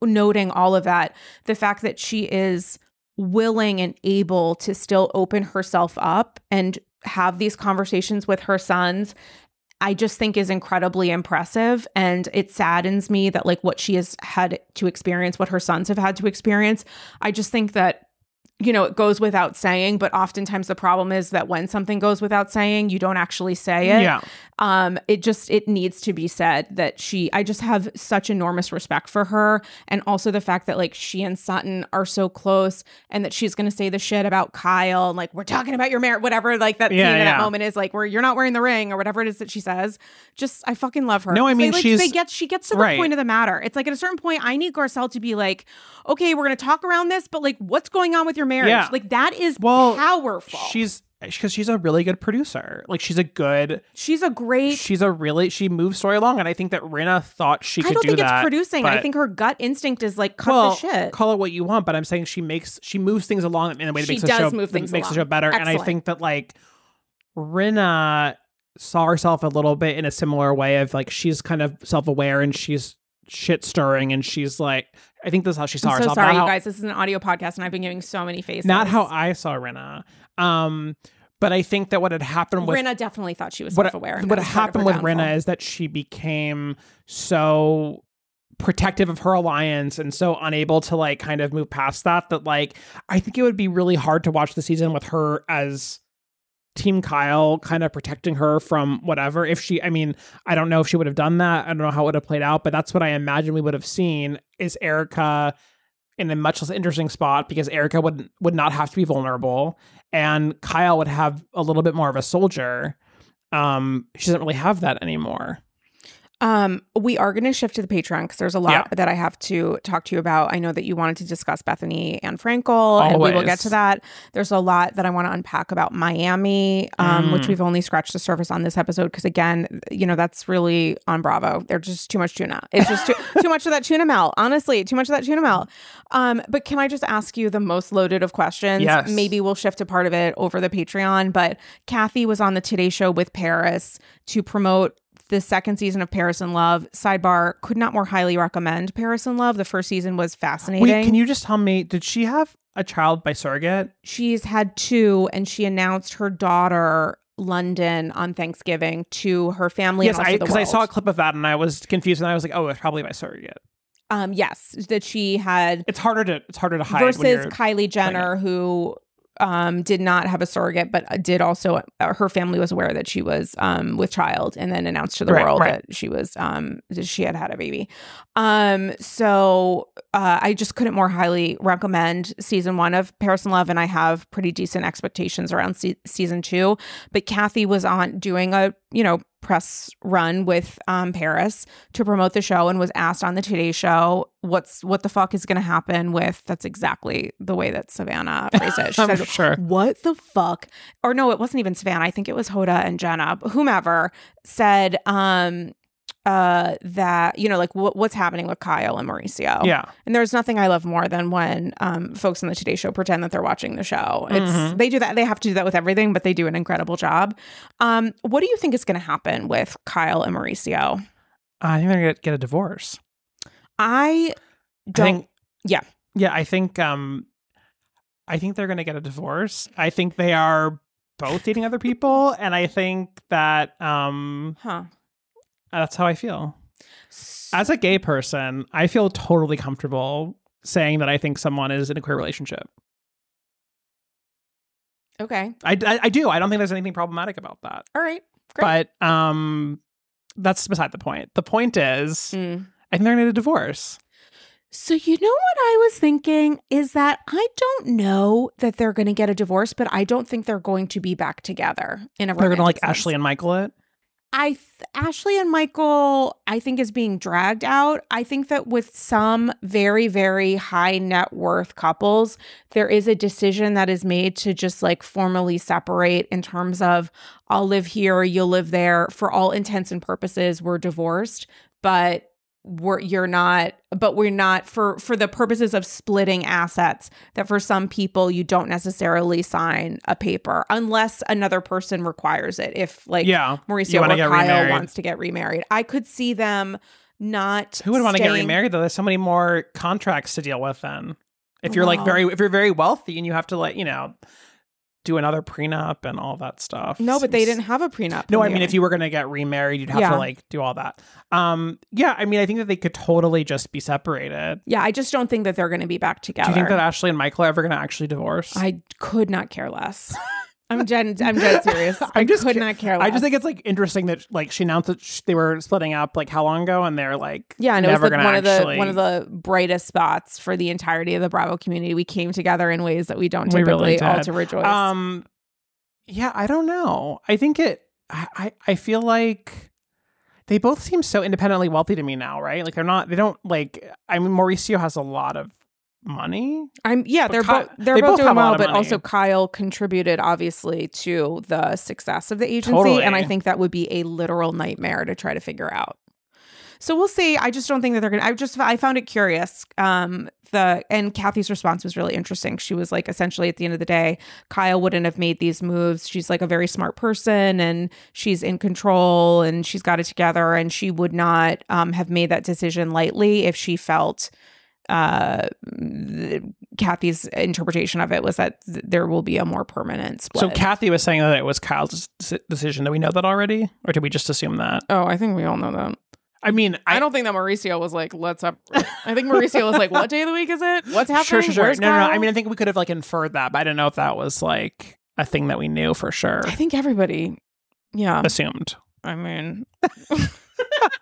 noting all of that the fact that she is willing and able to still open herself up and have these conversations with her sons I just think is incredibly impressive. And it saddens me that like what she has had to experience what her sons have had to experience. I just think that you know it goes without saying but oftentimes the problem is that when something goes without saying you don't actually say it. Yeah. um it just it needs to be said that she i just have such enormous respect for her and also the fact that like she and sutton are so close and that she's gonna say the shit about kyle and like we're talking about your marriage whatever like that Yeah, scene in that moment is like where you're not wearing the ring or whatever it is that she says. Just i fucking love her. No, I They, mean, like, she's- they get she gets to the Right. point of the matter. It's like at a certain point i need garcelle to be like okay we're gonna talk around this but like what's going on with your marriage Yeah. like that is Well, powerful She's because she's a really good producer. Like she's a good. she's a great She's a really she moves story along, and I think that Rinna thought she I don't do think that. it's producing. I think her gut instinct is like cut well, the shit. call it what you want, but I'm saying she makes she moves things along in a way that She makes the does show move things makes the show better. And I think that like Rinna saw herself a little bit in a similar way of like she's kind of self aware and she's shit stirring and she's like I think this is how she saw I'm so sorry, you how, guys. This is an audio podcast, and I've been giving so many faces. not how I saw Rinna. Um, but I think that what had happened with Rinna definitely thought she was what self-aware. what that was part of happened with downfall. is that she became so protective of her alliance and so unable to like kind of move past that that like I think it would be really hard to watch the season with her as Team Kyle kind of protecting her from whatever. If she, I mean, I don't know if she would have done that. I don't know how it would have played out, but that's what I imagine we would have seen is Erica in a much less interesting spot because Erica would would not have to be vulnerable and Kyle would have a little bit more of a soldier. Um, she doesn't really have that anymore. Um, we are going to shift to the Patreon because there's a lot Yeah. that I have to talk to you about. I know that you wanted to discuss Bethenny and Frankel, and we will get to that. There's a lot that I want to unpack about Miami, um, which Mm. we've only scratched the surface on this episode because, again, you know, that's really on Bravo. They're just too much tuna. It's just too, (laughs) too much of that tuna melt. Honestly, too much of that tuna melt. Um, but can I just ask you the most loaded of questions? Yes. Maybe we'll shift a part of it over the Patreon. But Kathy was on the Today Show with Paris to promote the second season of Paris in Love. Sidebar, could not more highly recommend Paris in Love. The first season was fascinating. Wait, can you just tell me? Did she have a child by surrogate? She's had two, and she announced her daughter London on Thanksgiving to her family. yes, and also I because I saw a clip of that and I was confused and I was like, oh, it's probably by surrogate. Um, yes, that she had It's harder to it's harder to hide versus Kylie Jenner, who um, did not have a surrogate, but did also. Uh, her family was aware that she was um, with child, and then announced to the Right, world right. that she was um, that she had had a baby. Um, so uh, I just couldn't more highly recommend season one of Paris and Love, and I have pretty decent expectations around se- season two. But Kathy was on doing a you know press run with um, Paris to promote the show and was asked on the Today Show what's what the fuck is going to happen with that's exactly the way that Savannah (laughs) phrased it. She I'm said, sure. "What the fuck?" Or no, it wasn't even Savannah. I think it was Hoda and Jenna, whomever said um uh that you know like what what's happening with Kyle and Mauricio. Yeah. And there's nothing I love more than when um, folks on the Today Show pretend that they're watching the show. It's Mhm. they do that. They have to do that with everything, but they do an incredible job. Um, what do you think is going to happen with Kyle and Mauricio? I think they're gonna get a divorce. I I don't. think yeah. Yeah, I think um I think they're gonna get a divorce. I think they are both dating other people, and I think that um huh. That's how I feel. As a gay person, I feel totally comfortable saying that I think someone is in a queer relationship. okay. I, I, I do. I don't think there's anything problematic about that. All right. Great. But um that's beside the point. The point is Mm. I think they're gonna a divorce. So you know what I was thinking is that I don't know that they're going to get a divorce, but I don't think they're going to be back together in a. They're gonna like sense. Ashley and Michael it. I th- Ashley and Michael, I think, is being dragged out. I think that with some very, very high net worth couples, there is a decision that is made to just like formally separate in terms of I'll live here, you'll live there. For all intents and purposes, we're divorced, but we're you're not but we're not for for the purposes of splitting assets that for some people you don't necessarily sign a paper unless another person requires it if like yeah. Mauricio or Kyle remarried. wants to get remarried. I could see them not. Who would want to get remarried though? There's so many more contracts to deal with then. If you're like very if you're very wealthy and you have to like, you know, do another prenup and all that stuff. No, but they didn't have a prenup. No, I mean if you were gonna get remarried, you'd have Yeah. to like do all that. Um yeah, I mean I think that they could totally just be separated. Yeah, I just don't think that they're going to be back together. Do you think that Ashley and Michael are ever gonna actually divorce? I could not care less. (laughs) I'm dead. I'm dead serious. (laughs) I I'm just could not care less. I just think it's like interesting that like she announced that sh- they were splitting up like how long ago, and they're like yeah, and it was like one actually. of the one of the brightest spots for the entirety of the Bravo community. We came together in ways that we don't We typically really all to rejoice. Um, yeah, I don't know. I think it. I I I feel like they both seem so independently wealthy to me now, right? Like they're not. They don't like. I mean, Mauricio has a lot of money. I'm yeah, But they're Ky- both they're they both both doing have a lot well, but money. also Kyle contributed obviously to the success of the agency, Totally. and I think that would be a literal nightmare to try to figure out. So we'll see. I just don't think that they're gonna. I just I found it curious. Um, the and Kathy's response was really interesting. She was like, essentially, at the end of the day, Kyle wouldn't have made these moves. She's like a very smart person, and she's in control, and she's got it together, and she would not um, have made that decision lightly if she felt uh th- Kathy's interpretation of it was that th- there will be a more permanent split. So Kathy was saying that it was Kyle's decision. Do we know that already, or did we just assume that? oh, I think we all know that. I mean, I, don't think that Mauricio was like, let's up. I think Mauricio was like, what day of the week is it? What's happening? Sure, sure, sure. Where's No, no, no. I mean, I think we could have like inferred that, but I don't know if that was like a thing that we knew for sure. I think everybody, yeah. Assumed. I mean, I (laughs) think.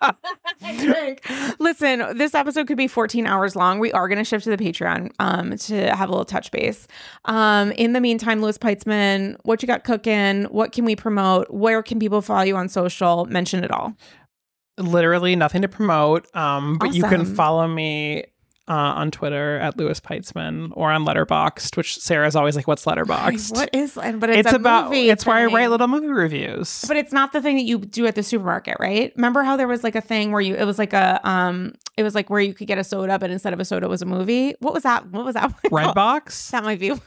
(laughs) Listen, this episode could be 14 hours long. We are going to shift to the Patreon um, to have a little touch base. Um, in the meantime, Louis Peitzman, what you got cooking? What can we promote? Where can people follow you on social? Mention it all. Literally nothing to promote. Um, but you can follow me uh, on Twitter at Louis Peitzman or on Letterboxd, which Sarah's always like, "What's Letterboxd?" (laughs) What is? But it's, it's a about. movie It's where I write little movie reviews. But it's not the thing that you do at the supermarket, right? Remember how there was like a thing where you it was like a um it was like where you could get a soda, but instead of a soda was a movie. What was that? What was that? Redbox. That might be. (laughs)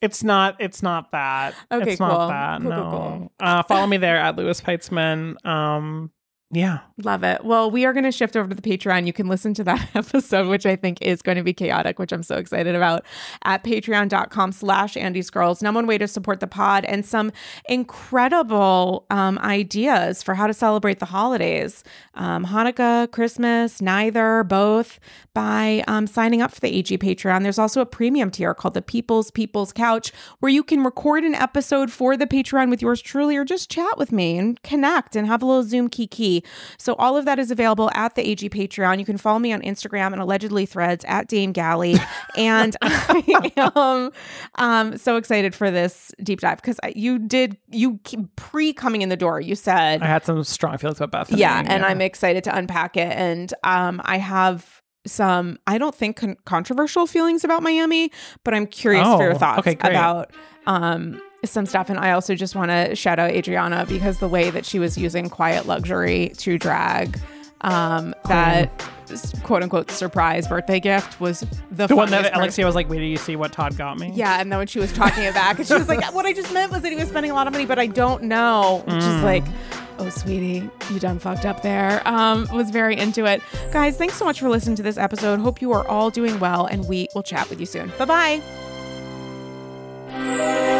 It's not. It's not that. Okay, it's cool. not that. Cool, no. cool, cool. Uh, follow me there at Louis Peitzman. Um, yeah. Love it. Well, we are going to shift over to the Patreon. You can listen to that (laughs) episode, which I think is going to be chaotic, which I'm so excited about at patreon.com slash Andy's Girls. Number one way to support the pod and some incredible um, ideas for how to celebrate the holidays. Um, Hanukkah, Christmas, neither, both by um, signing up for the AG Patreon. There's also a premium tier called the People's People's Couch where you can record an episode for the Patreon with yours truly or just chat with me and connect and have a little Zoom kiki. So all of that is available at the AG Patreon. You can follow me on Instagram and allegedly threads at Dame Galli. (laughs) and I am um, so excited for this deep dive because you did, you pre coming in the door, you said, I had some strong feelings about Bethenny. yeah, and I'm excited to unpack it. And um, I have some, I don't think con- controversial feelings about Miami, but I'm curious for your Oh, thoughts okay, about um, some stuff. And I also just want to shout out Adriana because the way that she was using quiet luxury to drag um, that quote unquote surprise birthday gift was the, the one that part. Alexia was like, "Wait, do you see what Todd got me?" Yeah, and then when she was talking it back, and she was like, "What I just meant was that he was spending a lot of money, but I don't know." Which is like, "Oh, sweetie, you done fucked up there." Um, was very into it, guys. Thanks so much for listening to this episode. Hope you are all doing well, and we will chat with you soon. Bye bye.